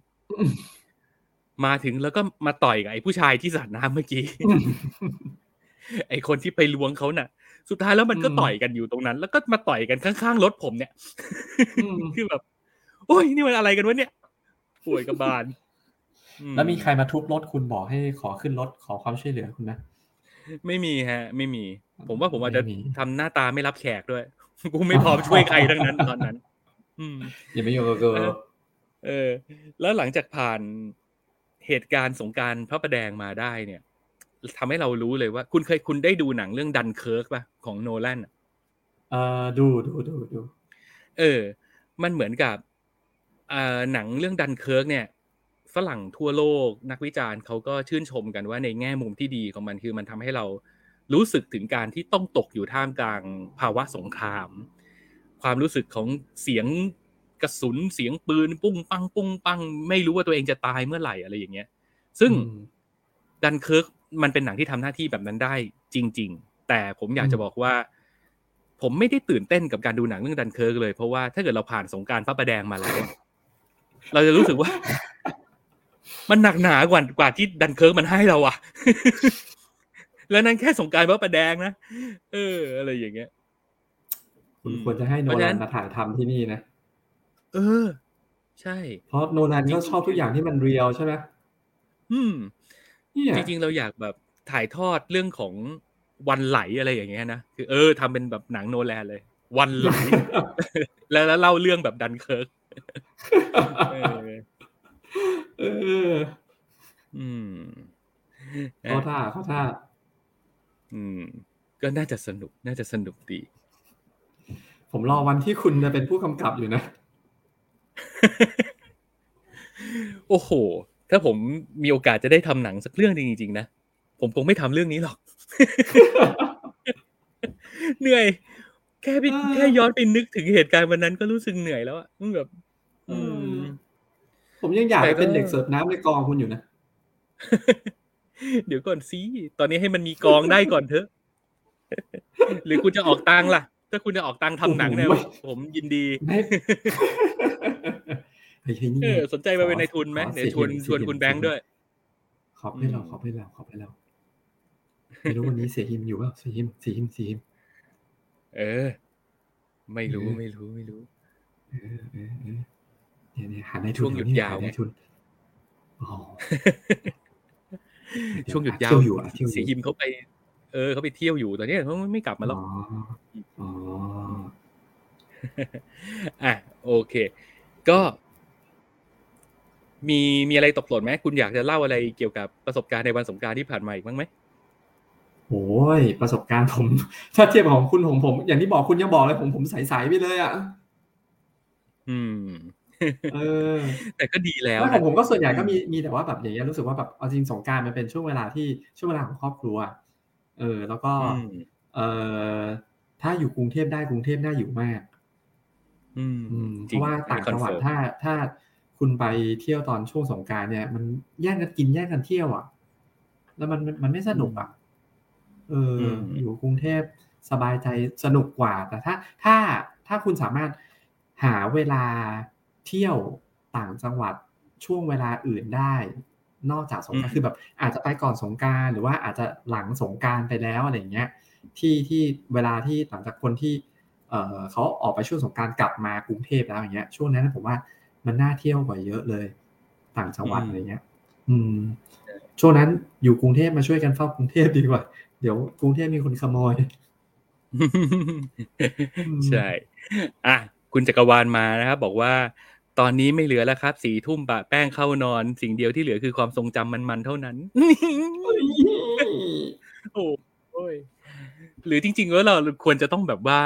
มาถึงแล้วก็มาต่อยกับไอ้ผู้ชายที่สาดน้ำเมื่อกี้ไอ้คนที่ไปล้วงเขาน่ะ สุดท้ายแล้วมันก็อืมต่อยกันอยู่ตรงนั้น แล้วก็มาต่อยกันข้างๆรถผมเนี่ยอืมคือแบบโอ้ยนี่มันอะไรกันวะเนี่ยป่วยกับบานอื แล้วมีใครมาทุบรถคุณบอกให้ขอขึ้นรถขอความช่วยเหลือคุณนะไม่มีฮะ ไม่มี ผมว่าผมอาจจะไม่มีทำหน้าตาไม่รับแขกด้วยกูไม่พร้อมช่วยใครทั้งนั้นตอนนั้น อืมอย่าไปโยงกับกูเออเออ แล้วหลังจากผ่านเหตุการณ์สงกรารพระประแดงมาได้เนี่ยทำให้เรารู้เลยว่า คุณเคยคุณได้ดูหนังเรื่องดันเคิร์กป่ะของโนแลนอะเออดูดูดูดูเออ มันเหมือนกับอ่าหนังเรื่องดันเคิร์กเนี่ย ฝรั่งทั่วโลกนักวิจารณ์เขาก็ชื่นชมกันว่าในแง่มุมที่ดีของมันคือมันทำให้เรารู้สึกถึงการที่ต้องตกอยู่ท่ามกลางภาวะสงคราม ความรู้สึกของเสียงกระสุนเสียงปืนปุ้งปังปุ้งปัง ไม่รู้ว่าตัวเองจะตายเมื่อไหร่อะไรอย่างเงี้ย ซึ่งอืมดันเคิร์กมันเป็นหนังที่ทำหน้าที่แบบนั้นได้จริง ๆ แต่ผมอยากจะอืมบอกว่า ผมไม่ได้ตื่นเต้นกับการดูหนังเรื่องดันเคิร์กเลยเพราะว่าถ้าเกิดเราผ่านสงกรานต์พระประแดงมาแล้ว เราจะรู้สึกว่า มันหนักหนากว่ากว่าที่ดันเคิร์กมันให้เราอะแล้วนั่นแค่สงกรานต์พระประแดงนะเออ อะไรอย่างเงี้ย คุณอืมควรจะให้โนเพราะฉะนั้นมาถ่ายทำที่นี่นะ เออ ใช่ เพราะโนแลนก็ชอบทุกอย่างที่มัน real ใช่ไหมอืมเนี่ยจริงๆเราอยากแบบถ่ายทอดเรื่องของวันไหลอะไรอย่างเงี้ยนะคือเออทำเป็นแบบหนังโนแลนเลย วันไหล แล้วแล้วเล่าเรื่องแบบดันเคิร์ก เออเออ อืมเขาท่าเขาท่า อืม ก็น่าจะสนุก น่าจะสนุกดี ผมรอวันที่คุณจะเป็นผู้กำกับอยู่นะ โอ้โห ถ้าผมมีโอกาสจะได้ทำหนังสักเรื่องหนึ่งจริงๆนะ ผมคงไม่ทำเรื่องนี้หรอก เหนื่อย แค่ไปเออแค่ย้อนไปนึกถึงเหตุการณ์วันนั้นก็รู้สึกเหนื่อยแล้วอะมันแบบ อืม ผมยังอยากแต่ไปก็เป็นเด็กเสิร์ฟน้ำในกองคุณอยู่นะ เดี๋ยวก่อนสิตอนนี้ให้มันมีกองได้ก่อนเถอะ หรือคุณจะออกตังค์ล่ะ ถ้าคุณจะออกตังค์ทำหนังเนี่ยโอ้โหผมยินดีไม่เฮ้ยเฮ้ยนี่เออสนใจมาเป็นในายทุนไหมขอเดี๋ยวชวนเสียชวนเสียคุณแบงค์ด้วย ขอบให้เราอืมขอบให้เราขอบให้เราไม่รู้วันนี้เสียหิมอยู่เปล่าเสียหิมเสียหิมเสียหิม เออ ไม่รู้เออไม่รู้ไม่รู้ เออเออ เออเนี่ยเนี่ยหาในทุนช่วงหยุดนี่ยาวหในทุนอ๋อช่วงหยุดยาวเที่ยวอยู่อะเที่ยวอเสียยู่หิมเขาไป เออเขาไปเที่ยวอยู่ตอนนี้เขาไม่กลับมาหรอกอ๋ออ๋ออะโอเค ก็มีมีอะไรตกหล่นไหมคุณอยากจะเล่าอะไรเกี่ยวกับประสบการณ์ในวันสงกรารที่ผ่านมาอีกบ้างไหมโอ้ยประสบการณ์ผม ถ้าเทียบกับของคุณผมผม อย่างที่บอกคุณยังบอกเลยผมผมใสๆไปเลยอะ อืมเออ แต่ก็ดีแล้วแล้วของนะผมก็ส่วนใหญ่ก็มีมีแต่ว่าแบบอย่างเงี้ยรู้สึกว่าแบบเอาจริงสงกรารมันเป็นช่วงเวลาที่ช่วงเวลาของครอบครัว เออ แล้วก็อืมเออถ้าอยู่กรุงเทพได้กรุงเทพน่าอยู่มาก อืมอืมจริงราะว่าต่างจังหวัด confirm ถ้าถ้าคุณไปเที่ยวตอนช่วงสงกรานต์เนี่ย มันแย่งกันกินแย่งกันเที่ยวอะ แล้วมันมันมันไม่สนุกอะเอออ อยู่กรุงเทพสบายใจสนุกกว่า แต่ถ้าถ้าถ้าคุณสามารถหาเวลา เที่ยวต่างจังหวัดช่วงเวลาอื่นได้ นอกจากสงกรานต์คือแบบ อาจจะไปก่อนสงกรารหรือว่าอาจจะหลังสงกรารไปแล้วอะไรอย่างเงี้ยที่ที่เวลาที่หลังจากคนที่เอ่อเขาออกไปช่วงสงกรารกลับมากรุงเทพแล้วอย่างเงี้ยช่วงนั้นผมว่ามันน่าเที่ยวกว่าเยอะเลย ต่างจังหวัดอะไรเงี้ย อืม ช่วงนั้นอยู่กรุงเทพมาช่วยกันเฝ้ากรุงเทพดีกว่า เดี๋ยวกรุงเทพมีคนขโมยใช่ อะ คุณจักรวาลมานะครับบอกว่า ตอนนี้ไม่เหลือแล้วครับ สี่ทุ่มปะแป้งเข้านอน สิ่งเดียวที่เหลือคือความทรงจำมันๆเท่านั้นโอ้ยหรือจริงๆแล้วเราควรจะต้องแบบว่า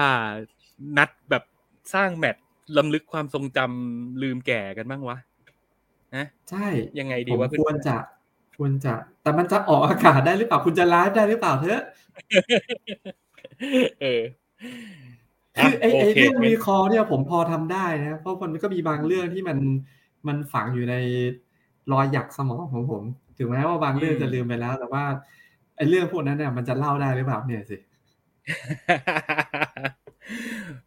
นัดแบบสร้างแมตช์ลำลึกความทรงจำลืมแก่กันบ้างวะนะใช่ยังไงดีผมวะควรจะควรจะ แต่มันจะออกอากาศได้หรือเปล่า คุณจะไลฟ์ได้หรือเปล่าเถอะเออ คือไอ้โอไอ้เคเรื่องงั้นรีคอร์เนี่ยผมพอทำได้นะเพราะมันก็มีบางเรื่องที่มันมันฝังอยู่ในรอยหยักสมองของผม ถึงแม้ว่าบางเรื่องจะลืมไปแล้ว แต่ว่าไอ้เรื่องพวกนั้นเนี่ยมันจะเล่าได้หรือเปล่าเนี่ยสิ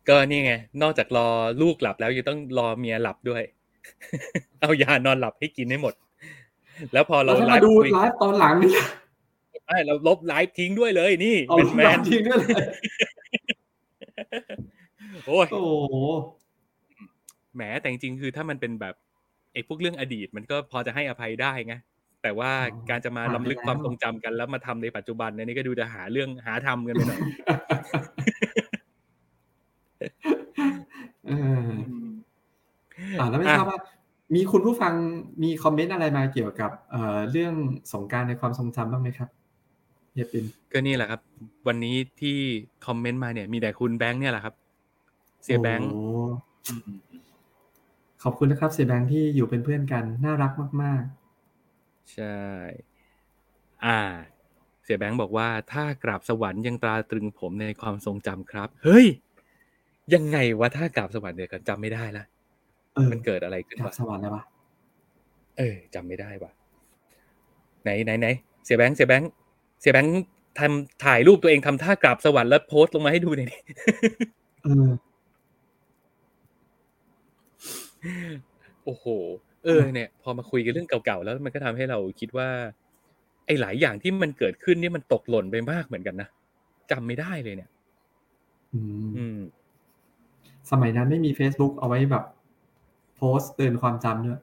ก็นี่ไง นอกจากรอลูกหลับแล้วยังต้องรอเมียหลับด้วย เอายานอนหลับให้กินให้หมด แล้วพอเราแล้วไลมาฟ์ดูคุยไลฟ์ตอนหลังนี่ใช่เราลบไลฟ์ทิ้งด้วยเลยนี่เอาเป็นแมแมนนทิ้งด้วยเลย โอ้ยโอ้โหแหมแต่จริงๆคือถ้ามันเป็นแบบไอ้พวกเรื่องอดีตมันก็พอจะให้อภัยได้ไงแต่ว่าการจะมาล้ำลึกความทรงจำกันแล้วมาทำในปัจจุบันเนี่ยนี่ก็ดูจะหาเรื่องหาทำกันไปหน่อยเอออ่าแล้วไม่ทราบว่า มีคุณผู้ฟังมีคอมเมนต์อะไรมาเกี่ยวกับเอ่อเรื่องสงกรารในความทรงจำบ้างไหมครับเฮียปินก็นี่แหละครับ วันนี้ที่คอมเมนต์มาเนี่ย มีแต่คุณแบงค์เนี่ยแหละครับ เสียแบงค์โอ้ขอบคุณนะครับ เสียแบงค์ที่อยู่เป็นเพื่อนกัน น่ารักมากใช่ อ่า เสียแบงค์บอกว่า ถ้ากราบสวรรค์ยังตราตรึงผมในความทรงจำครับ เฮ้ย ยังไงวะถ้ากราบสวรรค์เนี่ยก็จำไม่ได้ละๆเออมันเกิดอะไรขึ้นกราบวะสวรรค์เลยวะเออจำไม่ได้ว่ะไหนไหนไหนเสียแบงค์เสียแบงค์เสียแบงค์ทำถ่ายรูปตัวเองทำท่ากราบสวรรค์แล้วโพสต์ลงมาให้ดูหน่อยดิเออ โอ้โห เออ เนี่ย พอมาคุยกันเรื่องเก่าๆแล้วมันก็ทำให้เราคิดว่า ไอ้หลายอย่างที่มันเกิดขึ้นนี่มันตกหล่นไปมากเหมือนกันนะจำไม่ได้เลยเนี่ยอืมอืมสมัยนั้นไม่มี Facebook เอาไว้แบบ โพสต์เตือนความจำด้วย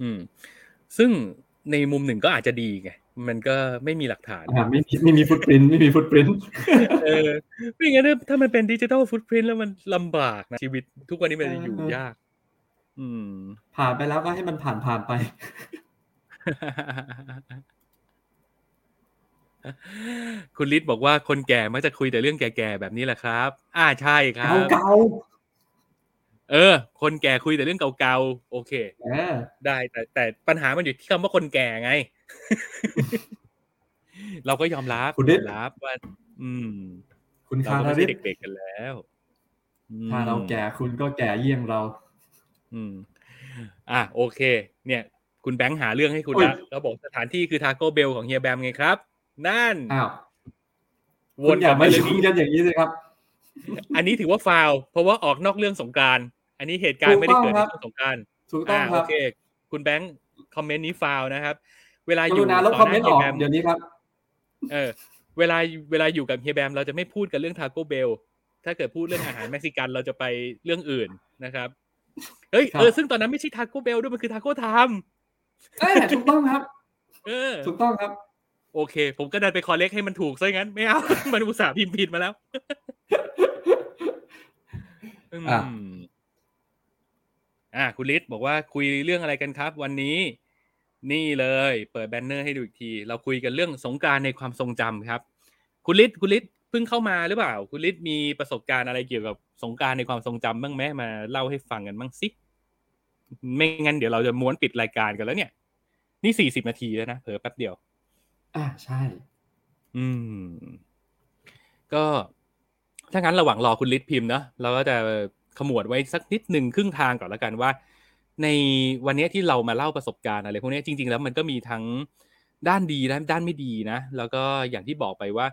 อืม ซึ่งในมุมหนึ่งก็อาจจะดีไง มันก็ไม่มีหลักฐานอ่าไม่มีไม่มีฟุตปรินไม่มีฟุตปรินเออไม่งั้นถ้าถ้ามันเป็นดิจิทัลฟุตพิ้นแล้วมันลำบากนะชีวิตทุกวันนี้มันจะอยู่ยาก อืม ผ่านไปแล้วก็ให้มันผ่านผ่านไปคุณลิศบอกว่าคนแก่มักจะคุยแต่เรื่องแก่ๆแบบนี้แหละครับ อ่าใช่ครับเก่าเออ คนแก่คุยแต่เรื่องเก่าๆโอเคๆเออได้ แต่แต่ปัญหามันอยู่ที่คำว่าคนแก่ไง เราก็ยอมรับคุณยฤอทมธิ์รับว่าอืม คุณเราคาก็ราไม่ริใช่ศเด็กๆกันแล้วอืมถ้าเราแก่คุณก็แก่เยี่ยงเรา อืม อะโอเค เนี่ย คุณแบงค์หาเรื่องให้คุณอุ๊ยละแล้วบอกสถานที่คือทาโก้เบลของเฮียแบมไงครับ นั่นอ้าววคุณนอกย่าลับมามาเรื่ยุ่องงนี้กันอย่างนี้สิครับ อันนี้ถือว่าฟาวล์เพราะว่าออกนอกเรื่องสงกราร อันนี้เหตุการณ์ไม่ได้เกิดในช่วงสงกรารถูกต้องอ่าคโอรับเค คุณแบงค์คอมเมนต์นี้ฟาวล์นะครับ เวลากอรุยู่ณาลบต่คอมเมนต์หอน้าอกเฮียแบมเดี๋ยวนี้ครับ เออ เวลาเวลาอยู่กับเฮียแบมเราจะไม่พูดกันเรื่องทาโก้เบลถ้าเกิดพูดเรื่องอาหารเม็กซิกันเราจะไปเรื่องอื่นนะครับ เฮ้ยครับเออซึ่งตอนนั้นไม่ใช่ทาโก้เบลด้วยมันคือทาโก้ไทม์เอ้ยถูกต้องครับ เออ ถูกต้องครับ โอเค ผมก็ดันไปคอลเลกให้มันถูกซะงั้นไม่เอา มันอุตส่าห์พิมพ์ผิดมาแล้วอืมอะอ่าคุณลิศบอกว่าคุยเรื่องอะไรกันครับ วันนี้ นี่เลย เปิดแบนเนอร์ให้ดูอีกที เราคุยกันเรื่องสงกรารในความทรงจำครับ คุณลิศคุณลิศเพิ่งเข้ามาหรือเปล่า คุณลิศมีประสบการณ์อะไรเกี่ยวกับ สงกรารในความทรงจำบ้างไหมมาเล่าให้ฟังกันบ้างสิไม่งั้นเดี๋ยวเราจะม้วนปิดรายการกันแล้วเนี่ย นี่สี่สิบนาทีแล้วนะเผลอแป๊บเดียว อ่าใช่ อืม ก็ถ้างั้นระหว่างรอคุณลิศพิมพ์เนาะเราก็จะขมวดไว้สักนิดหนึ่งครึ่งทางก่อนแล้วกันว่า ในวันนี้ที่เรามาเล่าประสบการณ์อะไรพวกนี้จริง ๆ แล้วมันก็มีทั้งด้านดีและด้านไม่ดีนะ แล้วก็อย่างที่บอกไปว่า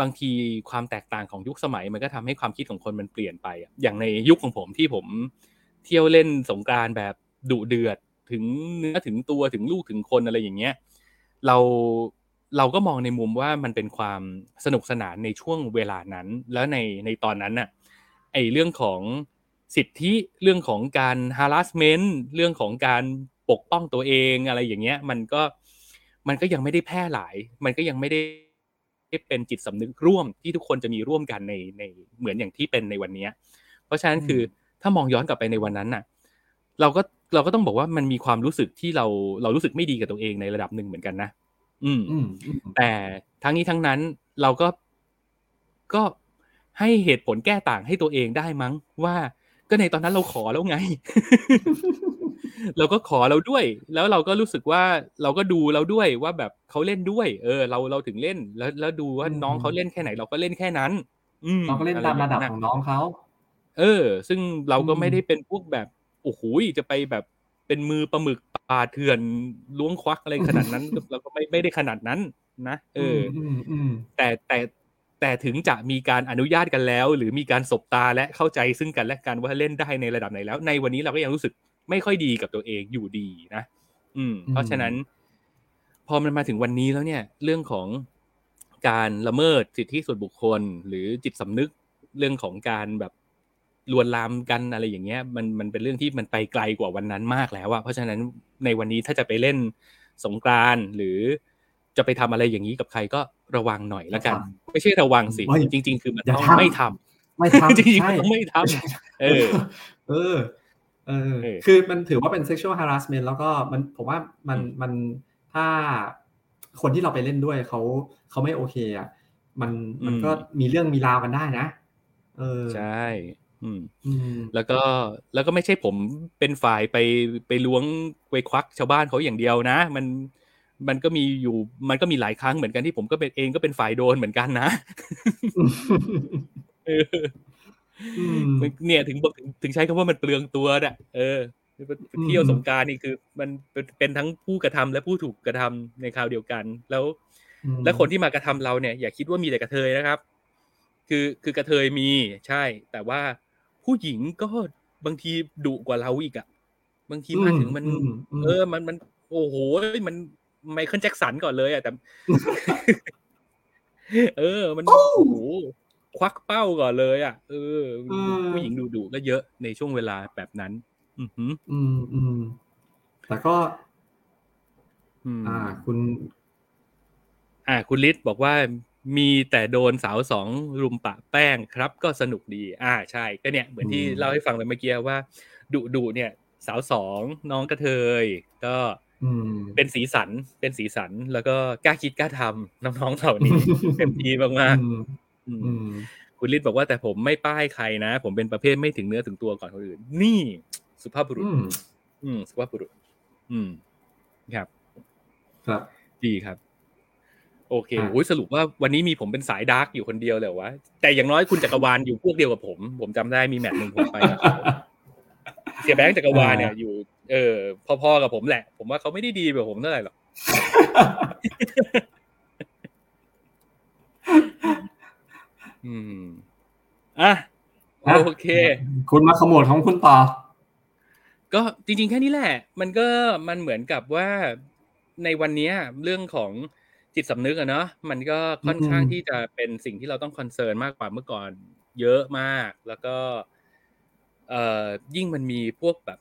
บางทีความแตกต่างของยุคสมัยมันก็ทำให้ความคิดของคนมันเปลี่ยนไปอะอย่างในยุคของผมที่ผมเที่ยวเล่นสงกานต์แบบดุเดือดถึงเนื้อถึงตัวถึงลูกถึงคนอะไรอย่างเงี้ยเราเราก็มองในมุมว่ามันเป็นความสนุกสนานในช่วงเวลานั้น แล้วในในตอนนั้นน่ะไอเรื่องของสิทธิเรื่องของการ harassment เรื่องของการปกป้องตัวเองอะไรอย่างเงี้ย มันก็มันก็ยังไม่ได้แพร่หลาย มันก็ยังไม่ได้ เป็นจิตสำนึกร่วมที่ทุกคนจะมีร่วมกันในในเหมือนอย่างที่เป็นในวันเนี้ยเพราะฉะนั้นคือถ้ามองย้อนกลับไปในวันนั้นน่ะ เราก็เราก็ต้องบอกว่ามันมีความรู้สึกที่เราเรารู้สึกไม่ดีกับตัวเองในระดับหนึ่งเหมือนกันนะอืมอืมอืมแต่ทั้งนี้ทั้งนั้นเราก็ก็ให้เหตุผลแก้ต่างให้ตัวเองได้มั้งว่า ก็ในตอนนั้นเราขอแล้วไง เราก็ขอเราด้วย แล้วเราก็รู้สึกว่าเราก็ดูเราด้วยว่าแบบเขาเล่นด้วย เออ เราเราถึงเล่นแล้วแล้วดูว่าน้องเขาเล่นแค่ไหน เราก็เล่นแค่นั้น อืมเราก็เล่นตามระดับอไอย่ขงองนั้นน่ะน้องเขาเออ ซึ่งเราก็อืมไม่ได้เป็นพวกแบบโอ้โหจะไปแบบเป็นมือปลาหมึกปลาเถื่อนล้วงควักอะไรขนาดนั้นเราก็ไม่ไม่ได้ขนาดนั้นนะเออออืมอืมแต่แต่แต่ถึงจะมีการอนุญาตกันแล้ว หรือมีการสบตาและเข้าใจซึ่งกันและกันว่าเล่นได้ในระดับไหนแล้ว ในวันนี้เราก็ยังรู้สึก ไม่ค่อยดีกับตัวเองอยู่ดีนะอืม เพราะฉะนั้น พอมันมาถึงวันนี้แล้วเนี่ย เรื่องของการละเมิดสิทธิส่วนบุคคล หรือจิตสำนึกเรื่องของการแบบลวนลามกันอะไรอย่างเงี้ย มันมันเป็นเรื่องที่มันไปไกลกว่าวันนั้นมากแล้วอะเพราะฉะนั้นในวันนี้ถ้าจะไปเล่นสงกรานต์หรือจะไปทำอะไรอย่างนี้กับใครก็ระวังหน่อยละกัน ไม่ใช่ระวังสิไม่จริง ๆ คือมันอย่าต้องทำไม่ทำไม่ทำจริงๆใช่ต้องไม่ทำเออ เออ เออเออคือมันถือว่าเป็น sexual harassment แล้วก็มันผมว่ามันอืมมันถ้าคนที่เราไปเล่นด้วยเขาเขาไม่โอเคอะมันมันก็มีเรื่องมีราวกันได้นะ เออใช่อืมอืมแล้วก็แล้วก็ไม่ใช่ผมเป็นฝ่ายไปไปล้วงไปควักชาวบ้านเขาอย่างเดียวนะ มันมันก็มีอยู่มันก็มีหลายครั้งเหมือนกันที่ผมก็เป็นเองก็เป็นฝ่ายโดนเหมือนกันนะ เอออืมเนี่ยถึงบอกถึงถึงใช้คำว่ามันเปลืองตัวน่ะเออเที่ยวสงกรารนี่คือ มันเป็นเป็นทั้งผู้กระทำและผู้ถูกกระทำในคราวเดียวกัน แล้วอืมและคนที่มากระทำเราเนี่ย อย่าคิดว่ามีแต่กระเทยนะครับ คือคือกระเทยมีใช่ แต่ว่าผู้หญิงก็บางทีดุกว่าเราอีกอะบางทีมาถึงมันอืมเออ มันมัน โอ้โหมันไมเคิลแจ็คสันก่อนเลยอะแต่ เออ มันโอ้โห ควักเป้าก่อนเลยอะเออผู้หญิงดุดุๆก็เยอะในช่วงเวลาแบบนั้น อือหืออืมอืมแต่ก็อืมอ่า คุณ อ่า คุณลิศบอกว่ามีแต่โดนสาวสองรุมปะแป้งครับ ก็สนุกดี อ่าใช่ ก็เนี่ยเหมือนที่อืมเล่าให้ฟังไปเมื่อกี้ว่าดุดุเนี่ย สาวสองน้องกระเทย ก็อืมเป็นสีสันเป็นสีสันแล้วก็กล้าคิดกล้าทำน้องๆเหล่านี้เต็มที่มากอืมๆอืมอืม คุณฤทธิ์บอกว่าแต่ผมไม่ป้ายใครนะ ผมเป็นประเภทไม่ถึงเนื้อถึงตัวก่อนคนอื่น นี่สุภาพบุรุษ อืมอืมสุภาพบุรุษ อืม ครับ ครับ ดีครับ โอเคอะโอ้ยสรุปว่าวันนี้มีผมเป็นสาย dark อยู่คนเดียวเลยวะ แต่อย่างน้อยคุณจักรวาลอยู่พวกเดียวกับผม ผมจำได้มี match หนึ่งผมไปกับเขาเสี่ยแบงค์จักรวาลเนี่ยอยู่ เออพอๆกับผมแหละ ผมว่าเขาไม่ได้ดีแบบผมเท่าไหร่หรอก อืมอะอะโอเค คุณมาขโมยของคุณต่อ ก็จริง ๆ แค่นี้แหละ มันก็มันเหมือนกับว่าในวันเนี้ยเรื่องของจิตสำนึกอะเนาะมันก็ค่อนข้างอืมที่จะเป็นสิ่งที่เราต้องคอนเซิร์นมากกว่าเมื่อก่อน เยอะมาก แล้วก็เอ่อยิ่งมันมีพวกแบบ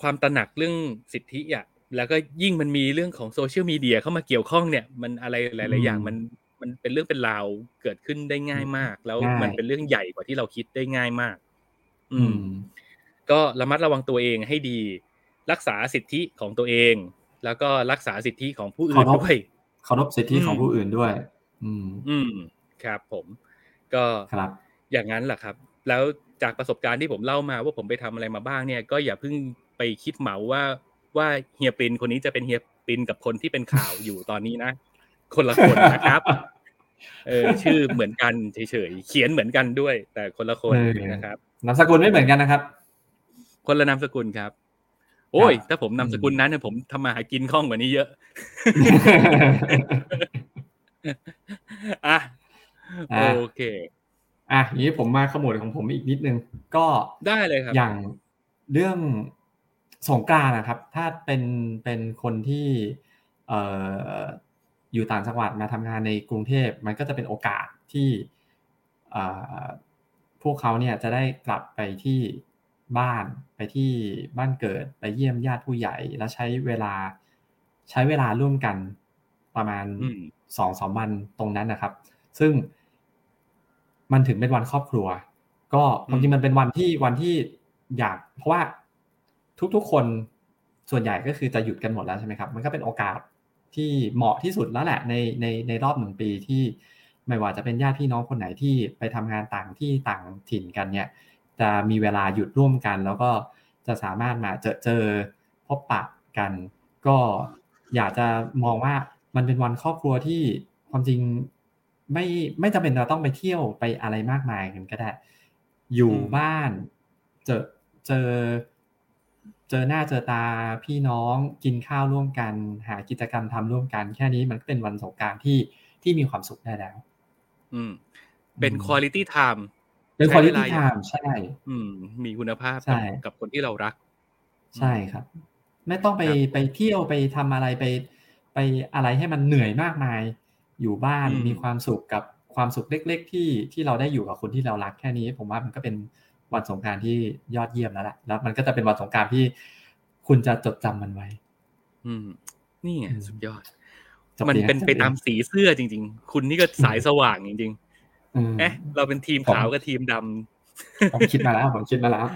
ความตระหนักเรื่องสิทธิอะแล้วก็ยิ่งมันมีเรื่องของโซเชียลมีเดียเข้ามาเกี่ยวข้องเนี่ย มันอะไรหลาย ๆ อย่างมัน มันเป็นเรื่องเป็นราวเกิดขึ้นได้ง่ายมาก แล้วง่ายมันเป็นเรื่องใหญ่กว่าที่เราคิดได้ง่ายมาก อือืมมก็ระมัดระวังตัวเองให้ดี รักษาสิทธิของตัวเอง แล้วก็รักษาสิทธิของผู้อื่นเคารพด้วยเคารพสิทธิอืมของผู้อื่นด้วย อืม อืม ครับ ผม ก็ครับ อย่างนั้นแหละครับ แล้วจากประสบการณ์ที่ผมเล่ามาว่าผมไปทำอะไรมาบ้างเนี่ย ก็อย่าเพิ่งไปคิดเหมาว่าว่าเฮียปรินคนนี้จะเป็นเฮียปรินกับคนที่เป็นข่าวอยู่ตอนนี้นะ คนละคนนะครับ เออชื่อเหมือนกันเฉยๆเขียนเหมือนกันด้วย แต่คนละคนเออนะครับนามสกุลไม่เหมือนกันนะครับ คนละนามสกุลครับ โอ้ยครับถ้าผมนามสกุลนั้นเนี่ยผมทำมาหากินคล่องกว่านี้เยอะอะอะโอเคอะอย่างนี้ผมมาขโมยของผมอีกนิดนึง ก็ได้เลยครับ อย่างเรื่องสงกรานต์นะครับ ถ้าเป็นเป็นคนที่ เอ่อ อยู่ต่างจังหวัดมาทำงานในกรุงเทพมันก็จะเป็นโอกาสที่เอ่อพวกเขาเนี่ยจะได้กลับไปที่บ้านไปที่บ้านเกิดไปเยี่ยมญาติผู้ใหญ่ แล้วใช้เวลาใช้เวลาร่วมกันประมาณอืมสองสามวันตรงนั้นนะครับ ซึ่งมันถึงเป็นวันครอบครัว ก็ความจริงมันเป็นวันที่วันที่อยาก เพราะว่าทุกๆคนส่วนใหญ่ก็คือจะหยุดกันหมดแล้วใช่ไหมครับ มันก็เป็นโอกาส ที่เหมาะที่สุดแล้วแหละในในในรอบหนึ่งปีที่ไม่ว่าจะเป็นญาติพี่น้องคนไหนที่ไปทำงานต่างที่ต่างถิ่นกันเนี่ย จะมีเวลาหยุดร่วมกัน แล้วก็จะสามารถมาเจอเจอพบปะกัน ก็อยากจะมองว่ามันเป็นวันครอบครัวที่ความจริงไม่ไม่จำเป็นเราต้องไปเที่ยวไปอะไรมากมายกันก็ได้ อยู่อืมบ้านเจอเจอ เจอหน้าเจอตาพี่น้องกินข้าวร่วมกัน หากิจกรรมทำร่วมกัน แค่นี้มันก็เป็นวันสงกรารที่ที่มีความสุขได้แล้ว อืม เป็น quality time เป็นใช้ quality เวลาอย่าง time ใช่ อืม มีคุณภาพใช่กับกับคนที่เรารัก ใช่ครับ ไม่ต้องไปครับไปเที่ยวไปทำอะไรไป ไปอะไรให้มันเหนื่อยมากมาย อยู่บ้านอืมมีความสุขกับความสุขเล็ก ๆ ที่ที่เราได้อยู่กับคนที่เรารักแค่นี้ ผมว่ามันก็เป็น วันสงกรารที่ยอดเยี่ยมแล้วแหละแล้วมันก็จะเป็นวันสงกรารที่คุณจะจดจำมันไว้ อืม นี่ไงอืมสุดยอดจบมันดีะเป็นจบไปดีตามสีเสื้อจริง ๆ คุณนี่ก็สายสว่างจริงอืมๆเอ๊ะ เราเป็นทีมผมขาวกับทีมดำผมคิดมาแล้วผมคิดมาแล้ว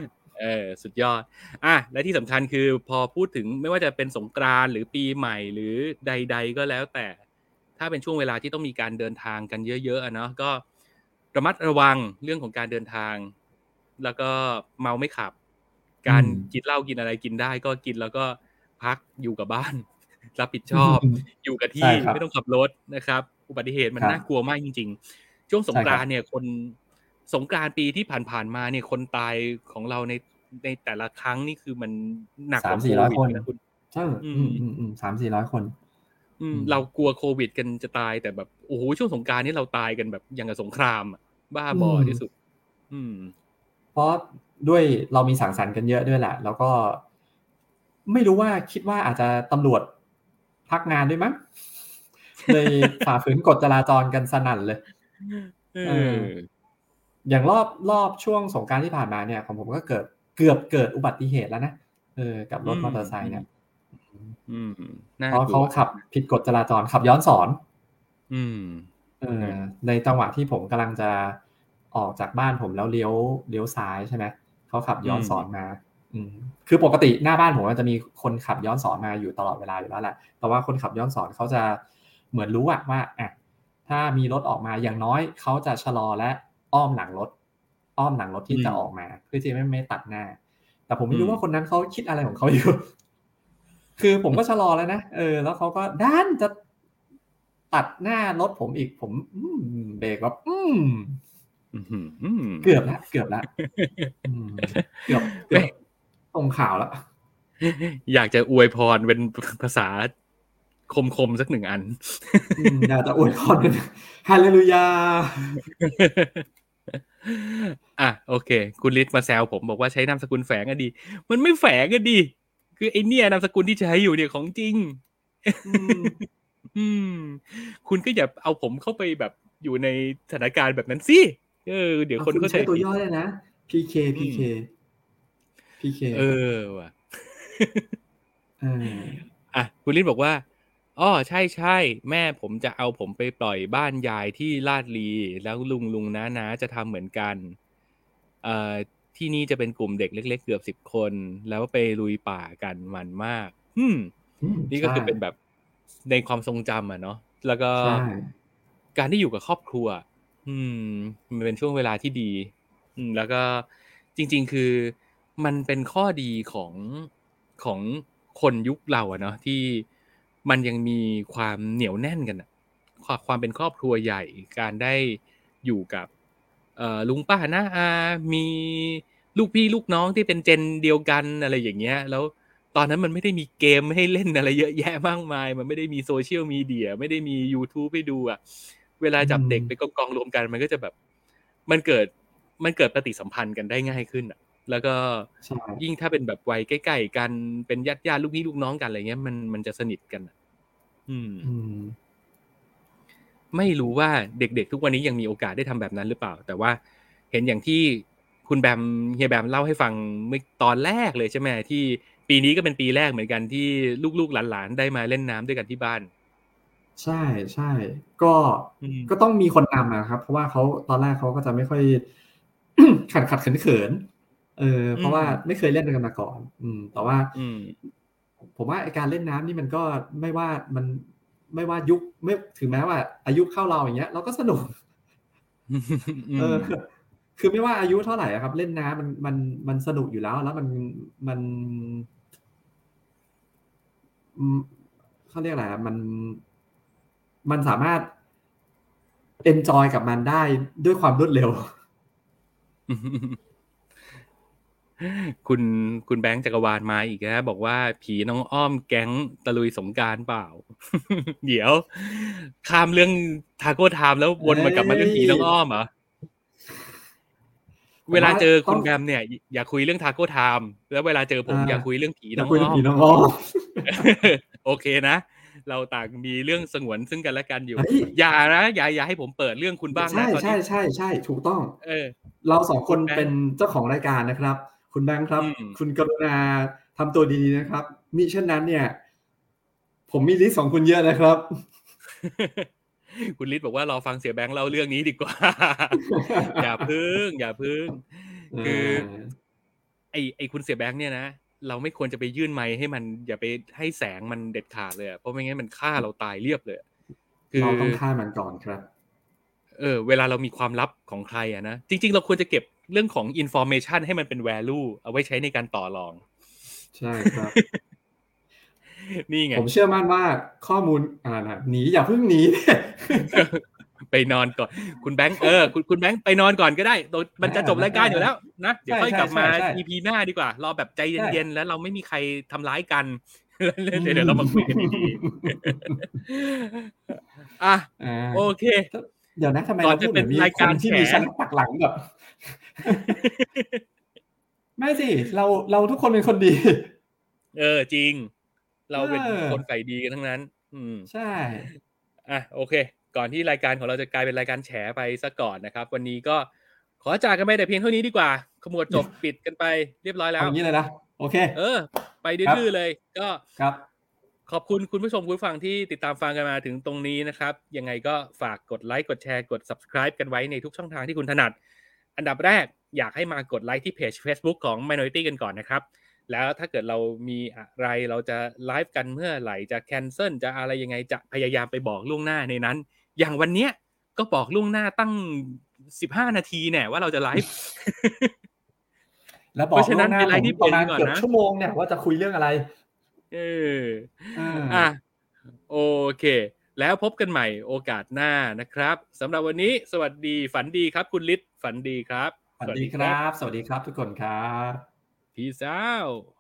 เออสุดยอด อะและที่สำคัญคือพอพูดถึงไม่ว่าจะเป็นสงกรานต์หรือปีใหม่หรือใด ๆ ก็แล้วแต่ ถ้าเป็นช่วงเวลาที่ต้องมีการเดินทางกันเยอะๆอะเนาะก็ระมัดระวังเรื่องของการเดินทาง แล้วก็เมาไม่ขับ การอืมกินเหล้ากินอะไรกินได้ ก็กินแล้วก็พักอยู่กับบ้าน รับผิดชอบอยู่กับใช่ที่ครับไม่ต้องขับรถนะครับ อุบัติเหตุมันครับน่ากลัวมากจริง ๆ ช่วงสงกรานต์ใช่ครับเนี่ยคนสงกรานต์ปีที่ผ่านๆมาเนี่ยคนตายของเราในในแต่ละครั้งนี่คือมันหนักกสามว่าสี่ร้อยโวิดคนนะคุณใช่อือืมมอืมอืมสามสี่ร้อยคนอืมอืม เรากลัวโควิดกันจะตายแต่แบบโอ้โหช่วงสงกรารนี่เราตายกันแบบอย่างกับสงครามอะบ้าบอที่สุด อืม เพราะด้วยเรามีสังสรรค์กันเยอะด้วยแหละ แล้วก็ไม่รู้ว่าคิดว่าอาจจะตำรวจพักงานด้วยมั้งเลยฝ่าฝืนกฎจราจรกันสนั่นเลยเอเออออย่างรอบรอบช่วงสงกรารที่ผ่านมาเนี่ย ของผมก็เกิดเกือบเกิดอุบัติเหตุแล้วนะเออกับรถอืมมอเตอร์ไซค์เนี่ยอืมน่าเพราะกลัเขาวขับผิดกฎจราจรขับย้อนสอน อืมเออในจังหวะที่ผมกำลังจะ ออกจากบ้านผมแล้วเลี้ยวเลี้ยวซ้ายใช่ไหมเขาขับย้อนอืมสอนมาอืมคือปกติหน้าบ้านผมมันจะมีคนขับย้อนสอนมาอยู่ตลอดเวลาอยู่แล้วแหละ แต่ว่าคนขับย้อนสอนเขาจะเหมือนรู้อะว่าอะถ้ามีรถออกมาอย่างน้อยเขาจะชะลอและอ้อมหลังรถ อ้อมหลังรถที่จะออกมาเพื่อที่ไม่ไม่ตัดหน้า แต่ผมไม่รู้ว่าคนนั้นเขาคิดอะไรของเขาอยู่ คือผมก็ชะลอแล้วนะเออ แล้วเขาก็ด้านจะตัดหน้ารถผมอีกผมอืมเบรกแบบอืมอืมอืม เกือบละเกือบละอืมเกือบเกือบตรงข่าวละอยากจะอวยพรเป็นภาษาคมๆสักหนึ่งอันอืมอยากจะอวยพรเป็นฮาเลลูยา อะโอเค คุณฤทธิ์มาแซวผมบอกว่าใช้นามสกุลแฝงอะดี มันไม่แฝงอะดี คือไอเนี่ยนามสกุลที่ใช้อยู่เนี่ยของจริงอืมอืม คุณก็อย่าเอาผมเข้าไปแบบอยู่ในสถานการณ์แบบนั้นสิ เออเดี๋ยวคนคุณเข้าใจใช้ตัวผิดย่อเลยนะ PK PK PK เออว่ะเอออะคุณลิศบอกว่าอ๋อใช่ใช่แม่ผมจะเอาผมไปปล่อยบ้านยายที่ลาดลีแล้วลุงลุงน้าน้าจะทำเหมือนกันเอ่อที่นี่จะเป็นกลุ่มเด็กเล็ก ๆ เกือบสิบคน แล้วไปลุยป่ากันมันมากอืมอืมนี่ก็คือใช่เป็นแบบในความทรงจำอะเนาะแล้วก็ใช่การที่อยู่กับครอบครัว อืม มันเป็นช่วงเวลาที่ดี อืม แล้วก็จริง ๆ คือมันเป็นข้อดีของของคนยุคเราอะเนาะที่มันยังมีความเหนียวแน่นกันอะความความเป็นครอบครัวใหญ่การได้อยู่กับลุงป้าน้าอามีลูกพี่ลูกน้องที่เป็นเจนเดียวกันอะไรอย่างเงี้ย แล้วตอนนั้นมันไม่ได้มีเกมให้เล่นอะไรเยอะแยะมากมาย มันไม่ได้มีโซเชียลมีเดีย ไม่ได้มี YouTube ให้ดูอะ เวลาจับเด็กไปกองกองๆรวมกัน มันก็จะแบบ มันเกิดมันเกิดปฏิสัมพันธ์กันได้ง่ายขึ้นอะแล้วก็ใช่ยิ่งถ้าเป็นแบบวัยใกล้ๆกันเป็นญาติญาติๆลูกพี่ลูกน้องกันอะไรเงี้ยมันมันจะสนิทกันอะอืมอืม ไม่รู้ว่าเด็กๆ ทุกวันนี้ยังมีโอกาสได้ทำแบบนั้นหรือเปล่า แต่ว่าเห็นอย่างที่คุณแบมเฮียแบมเล่าให้ฟังเมื่อตอนแรกเลยใช่ไหมที่ปีนี้ก็เป็นปีแรกเหมือนกันที่ลูกๆหลานๆได้มาเล่นน้ำด้วยกันที่บ้าน ใช่ใช่ก็อืมก็ต้องมีคนนำนะครับ เพราะว่าเขาตอนแรกเขาก็จะไม่ค่อยขัดขัดเขินเขินๆเออเพราะว่าไม่เคยเล่นกันมาก่อน อืม แต่ว่า อืมผมว่าไอการเล่นน้ำนี่มันก็ไม่ว่ามันไม่ว่ายุคไม่ถึงแม้ว่า อายุเข้าเราอย่างเงี้ย เราก็สนุกเออคือไม่ว่าอายุเท่าไหร่อะครับ เล่นน้ำมันมันมันสนุกอยู่แล้ว แล้วมันมันอืมเขาเรียกอะไรอะมัน มันสามารถ enjoy กับมันได้ด้วยความรวดเร็ว คุณคุณแบงค์จักรวาลมาอีกนะบอกว่าผีน้องอ้อมแก๊งตะลุยสงกรานต์เปล่า เดี๋ยว ข้ามเรื่อง Taco Time แล้ววนมากลับมาเรื่องผีน้องอ้อมเหรอเวลาเจอคุณแบมเนี่ยอย่าคุยเรื่อง Taco Time แล้วเวลาเจอผมอย่าคุยเรื่องผีน้องอ้อม คุยผีน้องอ้อมโอเคนะ เราต่างมีเรื่องสงวนซึ่งกันและกันอยู่เฮ้ยอย่านะอย่าอย่าให้ผมเปิดเรื่องคุณบ้างใช่นะตอนใช่นี้ใช่ใช่ถูกต้อง เออ เราสองคนคุณแบงค์เป็นเจ้าของรายการนะครับ คุณแบงค์ครับอืมคุณกรุณาทำตัวดีๆนะครับมิเช่นนั้นเนี่ย ผมมี list ของคุณเยอะนะครับ คุณฤทธิ์บอกว่ารอฟังเสี่ยแบงค์เล่าเรื่องนี้ดีกว่า อย่าพึ่ง อย่าพึ่ง คือไอไอคุณเสี่ยแบงค์เนี่ยนะ เราไม่ควรจะไปยื่นไมค์ให้มันอย่าไปให้แสงมันเด็ดขาดเลยอะเพราะไม่งั้นมันฆ่าเราตายเรียบเลย คือเราต้องฆ่ามันก่อนครับ เออ เวลาเรามีความลับของใครอะนะจริง ๆ เราควรจะเก็บเรื่องของ information ให้มันเป็น value เอาไว้ใช้ในการต่อรอง ใช่ครับนี่ไงผมเชื่อมั่นว่าข้อมูลอ่านะหนีอย่าเพิ่งหนี ไปนอนก่อน คุณแบงค์เออคุณคุณแบงค์ไปนอนก่อนก็ได้โดยมันจะจบรายการอยู่แล้วนะเดี๋ยวค่อยกลับมาใช่ใช่ใช่ EP หน้าดีกว่า รอแบบใจเย็นๆแล้วเราไม่มีใครทำร้ายกันอืมเดี๋ยวเดี๋ยวเรามาคุยกันดีๆอะอ่าโอเคเดี๋ยวนะทำไมก่อนเราพูดจะเป็เหมือนนมีรายคการนที่แฉมีชั้นปักหลังแบบไม่สิ เราเราทุกคนเป็นคนดี เออจริง เราเป็นเออคนใฝ่ดีกันทั้งนั้น อืมใช่ อะโอเค ก่อนที่รายการของเราจะกลายเป็นรายการแฉไปซะก่อนนะครับ วันนี้ก็ขอจากกันไปแต่เพียงเท่านี้ดีกว่า ขมวดจบปิดกันไปเรียบร้อยแล้เอาวอย่างนี้เลยนะโอเค เออ ไปดื้อๆเลย ก็ครับ ขอบคุณคุณผู้ชมคุณผู้ฟังที่ติดตามฟังกันมาถึงตรงนี้นะครับ ยังไงก็ฝากกดไลค์กดแชร์กด subscribe กันไว้ในทุกช่องทางที่คุณถนัด อันดับแรกอยากให้มากดไลค์ที่เพจ Facebook ของ Minority กันก่อนนะครับ แล้วถ้าเกิดเรามีอะไรเราจะไลฟ์กันเมื่อไหร่จะแคนเซิลจะอะไรยังไงจะพยายามไปบอกล่วงหน้าในนั้น อย่างวันเนี้ยก็บอกล่วงหน้าตั้ง15นาทีเนี่ยว่าเราจะไลฟ์แล้วบอกเพราะฉะนั้นล่วงหน้าไปไลน์ที่ผมประมาณเพจก่อนเกือบนะชั่วโมงเนี่ยว่าจะคุยเรื่องอะไร เอออ่าอะโอเค แล้วพบกันใหม่โอกาสหน้านะครับสำหรับวันนี้สวัสดีฝันดีครับ คุณฤทธิ์ฝันดีครับ สวัสดีครับ สวัสดีครับทุกคนครับพีซ out